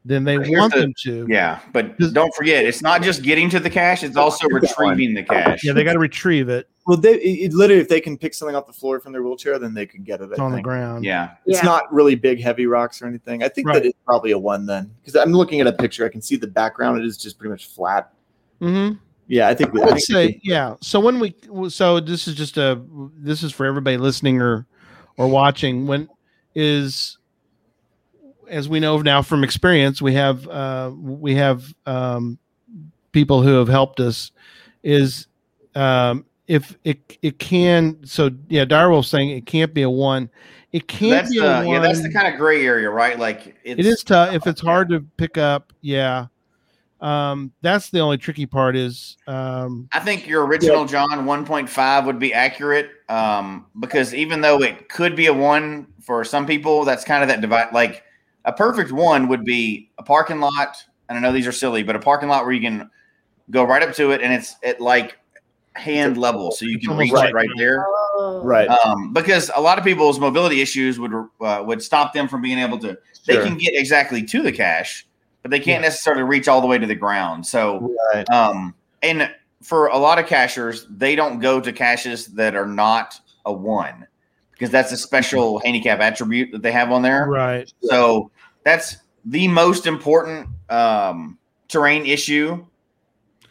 then they here's want the- them to yeah. But don't forget, it's not just getting to the cache it's also retrieving the cache yeah they got to retrieve it well, they it, it literally if they can pick something off the floor from their wheelchair, then they can get it. I it's on the ground Yeah. It's Yeah. not really big, heavy rocks or anything. I think Right. that it's probably a one then, because I'm looking at a picture. I can see the background. It is just pretty much flat. mm-hmm. Yeah, I think. I I would say, yeah. So when we, so this is just a, this is for everybody listening or, or watching. When is, as we know now from experience, we have, uh, we have, um, people who have helped us. Is, um, if it it can, so yeah, Direwolf saying it can't be a one. It can't That's be the a one. yeah. That's the kind of gray area, right? Like it's, it is tough if it's hard to pick up. Yeah. Um, that's the only tricky part is, um, I think your original John 1.5 would be accurate um, because even though it could be a one for some people, that's kind of that divide. Like a perfect one would be a parking lot. And I know these are silly, but a parking lot where you can go right up to it and it's at like hand level, so you can reach like- it right there. Oh. right. Um, because a lot of people's mobility issues would uh, would stop them from being able to. They Sure. can get exactly to the cache, but they can't necessarily reach all the way to the ground. So right. um, and for a lot of cachers, they don't go to caches that are not a one because that's a special handicap attribute that they have on there. right. So that's the most important um, terrain issue.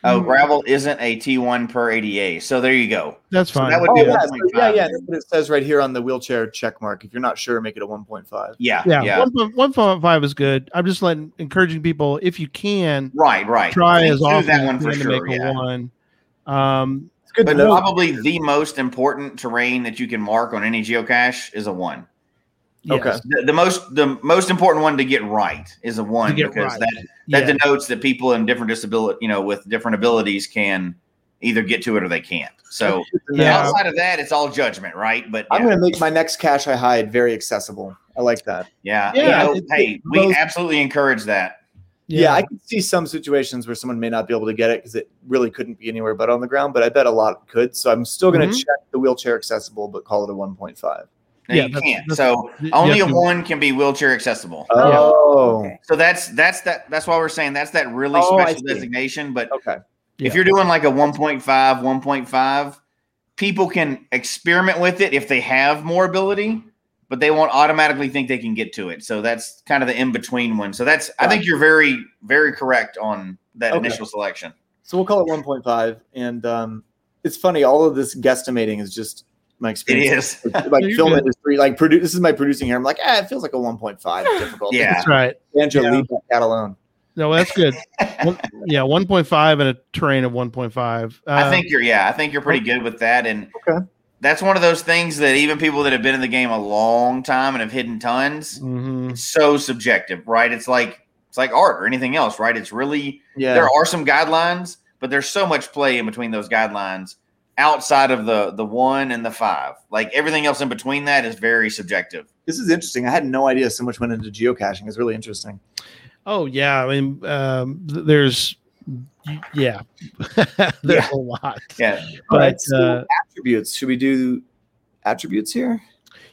Oh, Mm-hmm. gravel isn't a T1 per ADA. So there you go. That's So fine. that would Oh, be a yeah, so- yeah, yeah. That's what it says right here on the wheelchair check mark. If you're not sure, make it a 1.5. Yeah, yeah, yeah. one point one point five is good. I'm just letting encouraging people if you can Right, right. try as through often that as one you for can sure. to make yeah. a one. Um, It's good But to know. probably the most important terrain that you can mark on any geocache is a one. Yes. Okay. The, the most the most important one to get right is a one because right. that that Yeah. denotes that people in different disability, you know, with different abilities can either get to it or they can't. So Yeah. outside of that, it's all judgment, right? But I'm going to make my next cache I hide very accessible. I like that. yeah, Yeah, you know, hey, we both- absolutely encourage that. Yeah. I can see some situations where someone may not be able to get it because it really couldn't be anywhere but on the ground, but I bet a lot could. So I'm still going to Mhm. check the wheelchair accessible, but call it a 1.5. No, Yeah, you that's- can't. that's- So you only a one can be wheelchair accessible. Oh, okay. So that's that's that that's why we're saying that's that really Oh, special designation. But Okay. Yeah. if you're doing like a 1.5, 1.5, people can experiment with it if they have more ability, but they won't automatically think they can get to it. So that's kind of the in between one. So that's I think you're very very correct on that Okay. initial selection. So we'll call it 1.5. And um, it's funny, all of this guesstimating is just my experience. is. like film good. industry, like produce. this is my producing here. I'm like, ah, it feels like a 1.5 difficult. Yeah. That's right. Banjo, Yeah. leave that alone. No, that's good. One, yeah, one point five and a terrain of one point five. Uh, I think you're yeah, I think you're pretty good with that. And Okay. that's one of those things that even people that have been in the game a long time and have hidden tons, mhm. it's so subjective, right? It's like it's like art or anything else, right? It's really Yeah. there are some guidelines, but there's so much play in between those guidelines outside of the the one and the five. Like everything else in between that is very subjective. This is interesting. I had no idea so much went into geocaching. It's really interesting. Oh yeah, I mean, um, th- there's yeah, there's a lot. Yeah. All right, But so uh, attributes. Should we do attributes here?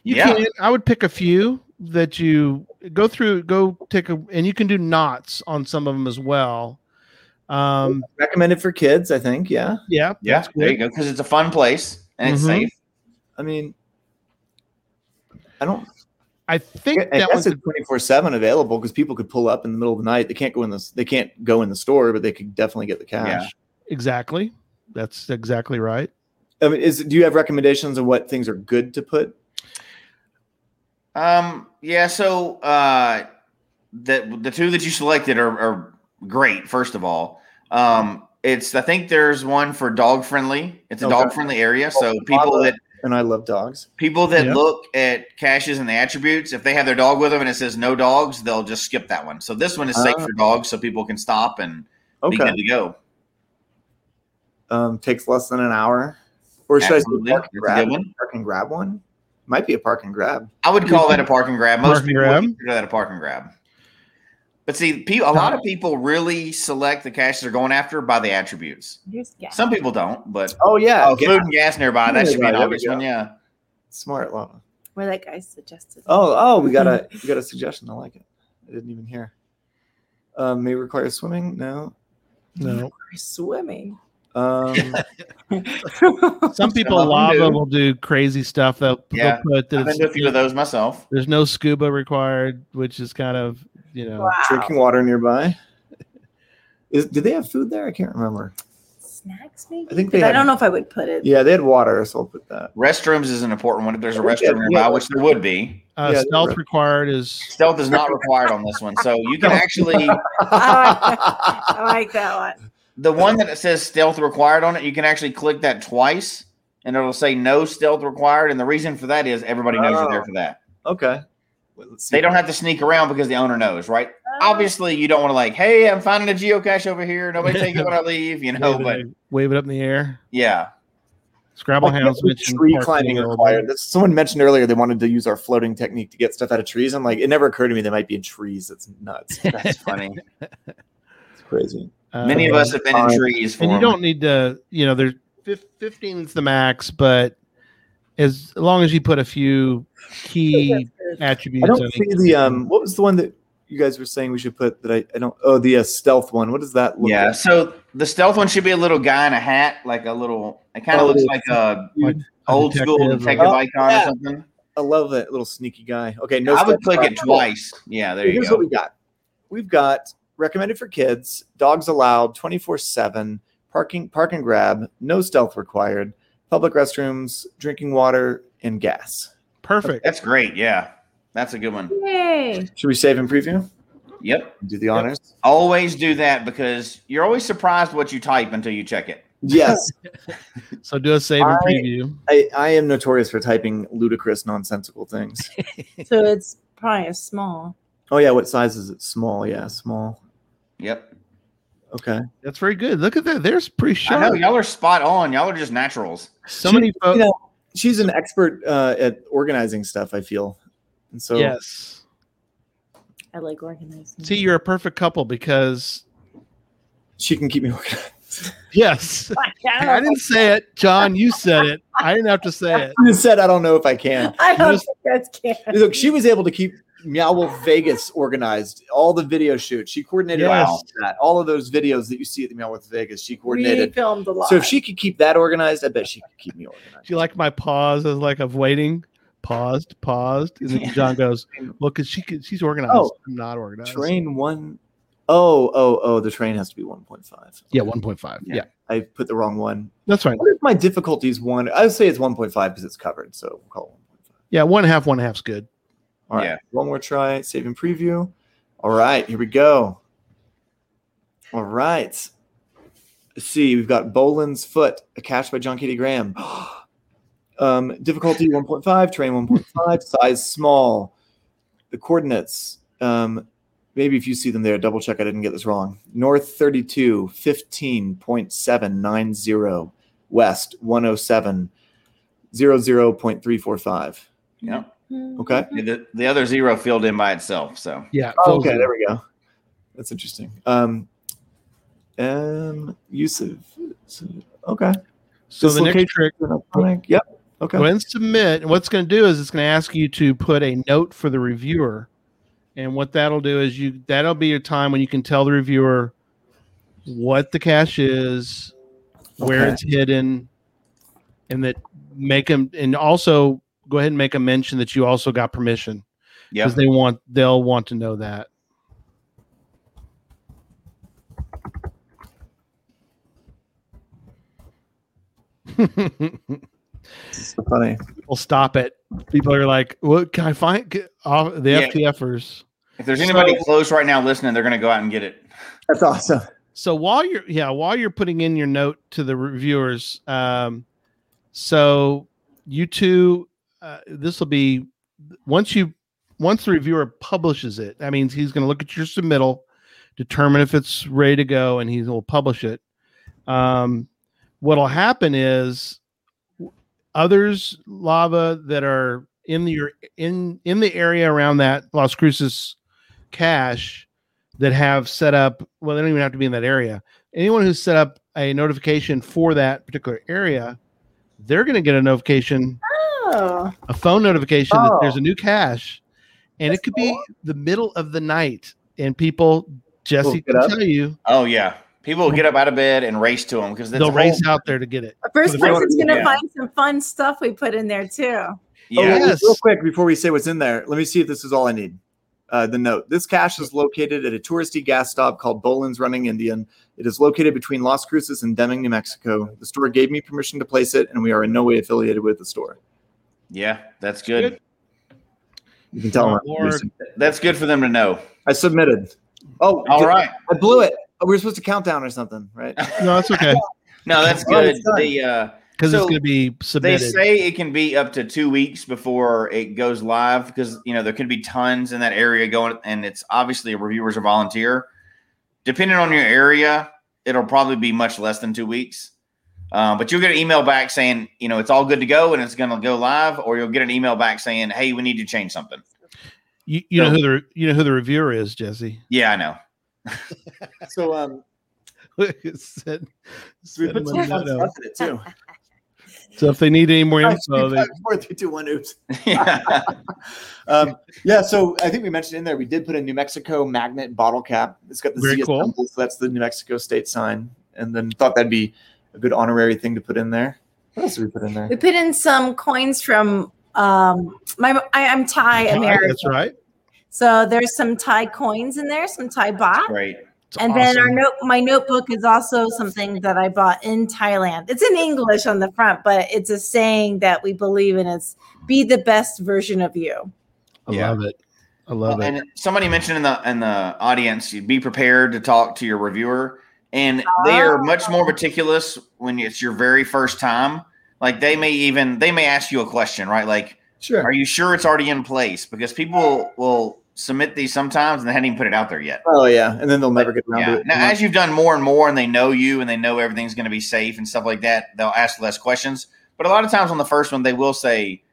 you Yeah. can. I would pick a few that you go through. Go take a, and you can do knots on some of them as well. Um, Recommended for kids, I think. Yeah. yeah, Yeah. There you go. Because it's a fun place and it's Mhm. safe. I mean, I don't. I think I that was twenty four seven available because people could pull up in the middle of the night. They can't go in this. They can't go in the store, but they could definitely get the cache. exactly. That's exactly right. I mean, is do you have recommendations on what things are good to put? Um, yeah, so uh the the two that you selected are, are great, first of all. Um it's I think there's one for dog friendly. It's a Okay. dog friendly area. So people that And I love dogs. people that Yeah. look at caches and the attributes, if they have their dog with them and it says no dogs, they'll just skip that one. So this one is safe Ah. for dogs so people can stop and be Okay. good to go. Um, takes less than an hour. Or should Absolutely. I say park and That's grab? one. Park and grab one. Might be a park and grab. I would call that a park and grab. Most Park and people grab. would consider that a park and grab. But see, pe- a lot of people really select the caches they're going after by the attributes. Here's. Some people don't, but Oh yeah, oh, food and gas nearby. That should be an obvious one. Yeah. smart Lana. Where that guy suggested. Oh, oh, we got a we got a suggestion. I like it. I didn't even hear. Um, may require swimming. No. No, swimming. Um, some people lava do. will do crazy stuff. They'll, Yeah, they'll put that I've been to a few of those myself. there's no scuba required, which is kind of you know. wow. drinking water nearby. Is did they have food there? I can't remember. Snacks, maybe. I think But they I don't know if I would put it. Yeah, they had water, so I'll put that. Restrooms is an important one. If there's a restroom yeah. nearby, which there would be, Uh, Yeah, stealth required is stealth is not required on this one. So you can actually I like that one. the one that says stealth required on it, you can actually click that twice, and it'll say no stealth required. And the reason for that is everybody knows you're there Oh. for that. okay. Well, let's see. They don't have to sneak around because the owner knows, right? Obviously, you don't want to like, hey, I'm finding a geocache over here. Nobody take it when I leave, you know. wave, But it, wave it up in the air. yeah, Scrabble Oh, hounds mentioned tree climbing required. That's, someone mentioned earlier they wanted to use our floating technique to get stuff out of trees. I'm like, it never occurred to me they might be in trees. That's nuts. that's funny. It's crazy. Uh, Many of us have been in trees for and you don't need to. You know, there's fif- 15 is the max, but as long as you put a few key attributes. I don't see the um. What was the one that you guys were saying we should put? That I, I don't. Oh, the uh, stealth one. What does that look Yeah, like? so the stealth one should be a little guy in a hat, like a little. It kind Oh, of looks like a like a old school detective or- detective Oh, icon yeah. or something. I love that little sneaky guy. Okay, no. I would stealth click it twice. Yeah, there you Here's go. what we got. We've got recommended for kids, dogs allowed, twenty four seven, parking, park and grab, no stealth required, public restrooms, drinking water, and gas. Perfect. That's great. Yeah, that's a good one. Yay. Should we save and preview? Yep. Do the honors. Always do that because you're always surprised what you type until you check it. Yes, So do a save and I- preview. I, I am notorious for typing ludicrous, nonsensical things. So it's probably a small. Oh yeah, what size is it? Small. Yeah, small. Yep. Okay. That's very good. Look at that. There's pretty sharp. I know y'all are spot on. Y'all are just naturals. So many You folks. know, she's an expert uh, at organizing stuff. I feel, and so yes. I like organizing. See, you're a perfect couple because she can keep me organized. yes. I didn't say it, John. You said it. I didn't have to say it. You said I don't know if I can. I don't Just- think that's can. Look, she was able to keep Meow Wolf Vegas organized all the video shoots. She coordinated Yes. all of that. All of those videos that you see at the Meow Wolf Vegas, she We coordinated. filmed a lot. So if she could keep that organized, I bet she could keep me organized. Do you like my pause as like of waiting? Paused, paused, and then John goes, "Well, because she could, she's organized. Oh. I'm not organized." Train one oh oh oh the train has to be 1.5. Yeah, one point five. Yeah. I put the wrong one. that's right. What if my difficulty is one? I would say it's 1.5 because it's covered. So we'll call it 1.5. Yeah, one and a half, one and a half's good. All right. Yeah. One more try. Save and preview. All right. Here we go. All right. Let's see. We've got Bowlin's Foot, a catch by John Katie Graham. um, difficulty 1.5, terrain 1.5, size small. The coordinates. Um, maybe if you see them there, double check I didn't get this wrong. North 32, 15.790. West 107, 00.345. Yeah. Okay. The, the other zero filled in by itself. So Yeah. Oh, okay, it. there we go. That's interesting. Um, um, use of so- okay. So the next trick, electronic. Yep. Okay. go ahead and submit. And what's going to do is it's going to ask you to put a note for the reviewer. And what that'll do is you that'll be your time when you can tell the reviewer what the cache is, where Okay. it's hidden, and that make them and also go ahead and make a mention that you also got permission yeah. because they want they'll want to know that. It's so funny. People stop it. People are like, "What can I find?" Get off the Yeah. FTFers. If there's anybody So- close right now listening, they're going to go out and get it. That's awesome. So while you're yeah, while you're putting in your note to the reviewers, um, so you two, uh, this will be once you once the reviewer publishes it. That means he's going to look at your submittal, determine if it's ready to go, and he will publish it. Um, what'll happen is others lava that are in the in in the area around that Las Cruces cache that have set up well they don't even have to be in that area anyone who's set up a notification for that particular area they're going to get a notification Oh, a phone notification that Oh. there's a new cache and it could be the middle of the night and people jesse get can up? tell you Oh yeah, people will get up out of bed and race to them because they'll race out there to get it the first For the phone- person's gonna yeah. find some fun stuff we put in there too. Oh, Yeah, Yes. real quick before we say what's in there, let me see if this is all I need. Uh, the note. This cache is located at a touristy gas stop called Bowlin's Running Indian. It is located between Las Cruces and Deming, New Mexico. The store gave me permission to place it, and we are in no way affiliated with the store. Yeah, that's good. You can tell them. That's good for them to know. I submitted. Oh, all right. I blew it. Oh, we were supposed to count down or something, right? no that's okay No, that's Oh, good. it's done. The uh, because it's going to be submitted. they say it can be up to two weeks before it goes live because you know there could be tons in that area going, and it's obviously a reviewer's a volunteer. Depending on your area, it'll probably be much less than two weeks. Um, but you'll get an email back saying, you know, it's all good to go and it's going to go live, or you'll get an email back saying, hey, we need to change something. you, you know who the you know who the reviewer is jesse Yeah, I know. So um, Said- so we put some let fun me know. stuff in it too. so if they need any more info they, Four, three, two, one. Oops. yeah. Um, yeah, so I think we mentioned in there we did put a New Mexico magnet bottle cap. It's got the Very Zia cool. symbol, so that's the New Mexico state sign. And then thought that'd be a good honorary thing to put in there. What else did we put in there? We put in some coins from um my I, I'm Thai American. that's right So there's some Thai coins in there, some Thai baht. Great. It's and then our note my notebook is also something that I bought in Thailand. It's in English on the front, but it's a saying that we believe in it's be the best version of you. I Yeah. love it. I love it. And somebody mentioned in the in the audience, you be prepared to talk to your reviewer, and they are much more meticulous when it's your very first time. Like they may even they may ask you a question, right? Like, Sure. are you sure it's already in place? Because people will submit these sometimes and they hadn't even put it out there yet. Oh yeah, and then they'll never get around Yeah. to it. Now, as you've done more and more, and they know you, and they know everything's going to be safe and stuff like that, they'll ask less questions. But a lot of times on the first one, they will say,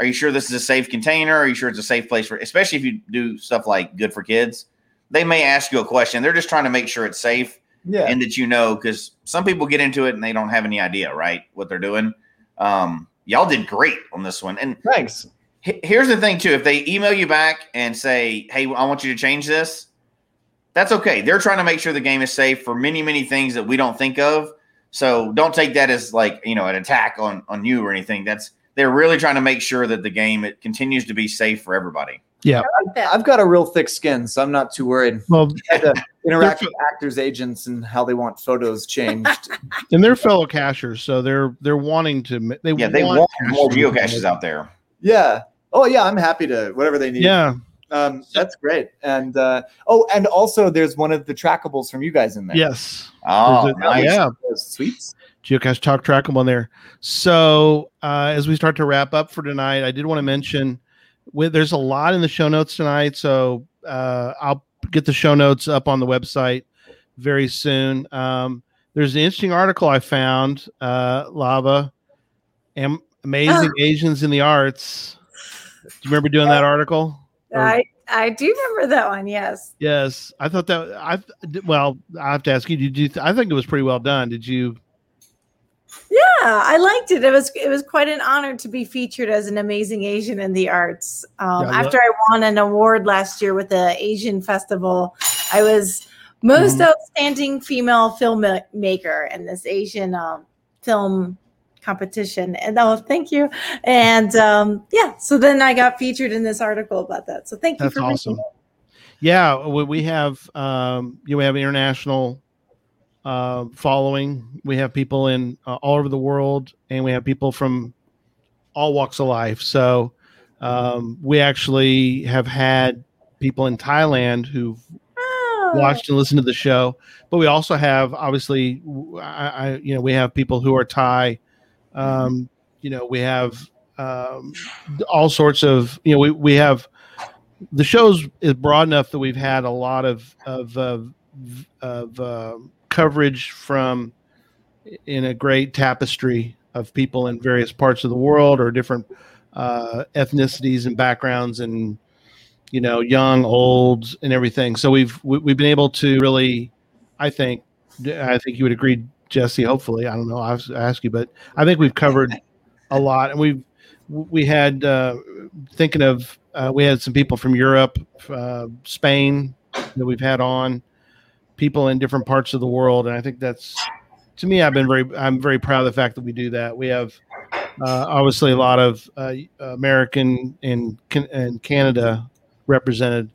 "Are you sure this is a safe container? Are you sure it's a safe place for?" Especially if you do stuff like good for kids, they may ask you a question. They're just trying to make sure it's safe yeah. and that you know, because some people get into it and they don't have any idea, right, what they're doing. Um, y'all did great on this one, and Thanks. H- Here's the thing, too. If they email you back and say, "Hey, I want you to change this," that's okay. They're trying to make sure the game is safe for many, many things that we don't think of. So don't take that as like you know an attack on on you or anything. That's they're really trying to make sure that the game it continues to be safe for everybody. Yeah. I've got a real thick skin, so I'm not too worried. Well, I had to interact with actors, agents, and how they want photos changed. and they're fellow cachers, so they're they're wanting to. They Yeah, they want want more caches. geocaches out there. yeah. Oh yeah, I'm happy to whatever they need. Yeah, Um, that's great. And uh, oh, and also there's one of the trackables from you guys in there. yes. Oh, There's a- nice. Yeah, Those sweets. Geocache Talk Trackable on there. So uh, as we start to wrap up for tonight, I did want to mention with, there's a lot in the show notes tonight. So uh, I'll get the show notes up on the website very soon. Um, there's an interesting article I found, uh, Lava, Am- Amazing Asians in the Arts. Do you remember doing that article? Or- I I do remember that one. Yes. Yes, I thought that I well. I have to ask you. Did you? I think it was pretty well done. Did you? Yeah, I liked it. It was it was quite an honor to be featured as an amazing Asian in the arts. Um, Yeah, I after I won an award last year with the Asian Festival, I was most Mhm. outstanding female filmmaker in this Asian um, film competition. And oh, thank you. And um, yeah, so then I got featured in this article about that. So thank you That's awesome. Yeah, we, we have um, you know, we have international uh, following. We have people in uh, all over the world, and we have people from all walks of life. So um, we actually have had people in Thailand who've Oh, watched and listened to the show. But we also have, obviously, I, I- you know, we have people who are Thai. Um, you know, we have um, all sorts of, you know, we, we have the shows is broad enough that we've had a lot of of of, of uh, coverage from in a great tapestry of people in various parts of the world or different uh, ethnicities and backgrounds and you know young old and everything. So we've we- we've been able to really i think i think you would agree jesse hopefully i don't know i'll ask you but i think we've covered a lot. And we've we had uh, thinking of uh, we had some people from europe uh, spain that we've had on people in different parts of the world and i think that's to me i've been very i'm very proud of the fact that we do that. We have uh, obviously a lot of uh, american and, and canada represented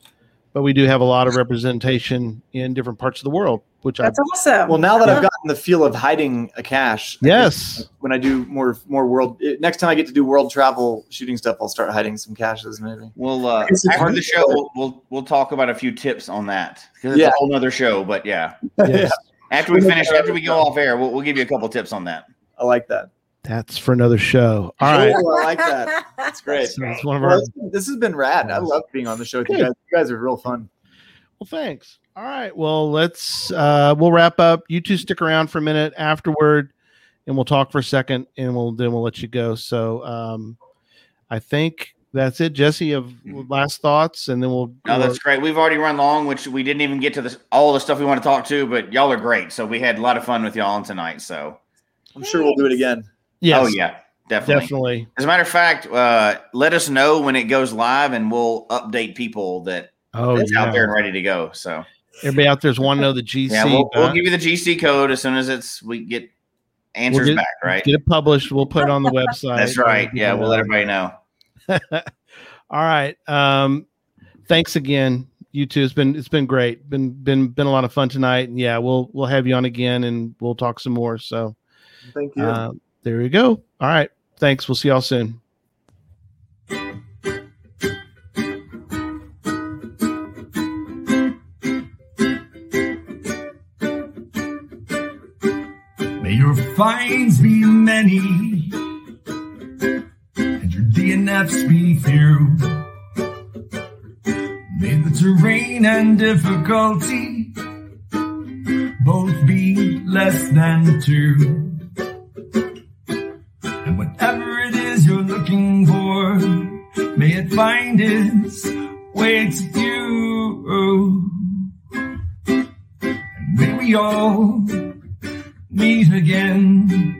but we do have a lot of representation in different parts of the world which i That's awesome. Well, now that I've gotten the feel of hiding a cache, yes think when I do more more world, eh, next time I get to do world travel shooting stuff, I'll start hiding some caches maybe. We'll uh, after the show, we'll, we'll we'll talk about a few tips on that because it's Yeah. a whole nother show. But yeah, yes. after we finish, after we go off air, we'll, we'll give you a couple tips on that. I like that. that's for another show all right Ooh, I like that. That's great. so it's one of Well, our this, this has been rad. I love being on the show with you guys. You guys are real fun. Well, thanks. All right. Well, let's uh we'll wrap up. You two stick around for a minute afterward and we'll talk for a second and we'll then we'll let you go. So um I think that's it. Jesse, of last thoughts and then we'll No, that's great. We've already run long, which we didn't even get to the, all the stuff we want to talk to, but y'all are great. So we had a lot of fun with y'all on tonight. So I'm sure we'll do it again. yes, oh yeah, definitely. definitely. As a matter of fact, uh, let us know when it goes live, and we'll update people that Oh it's yeah. out there and ready to go. So Everybody out there's want to know the GC. yeah, we'll, uh, we'll give you the GC code as soon as it's we get answers get- back. Right. get it published. We'll put it on the website. That's right. Yeah, we'll let everybody know. All right. Um, thanks again, you two. It's been it's been great. Been been been a lot of fun tonight. And yeah, we'll we'll have you on again and we'll talk some more. So Thank you. uh, there you go. All right. Thanks. We'll see y'all soon. Finds be many and your DNFs be few. May the terrain and difficulty both be less than two. And whatever it is you're looking for, may it find its way to you. And may we all meet again.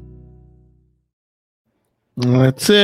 That's it.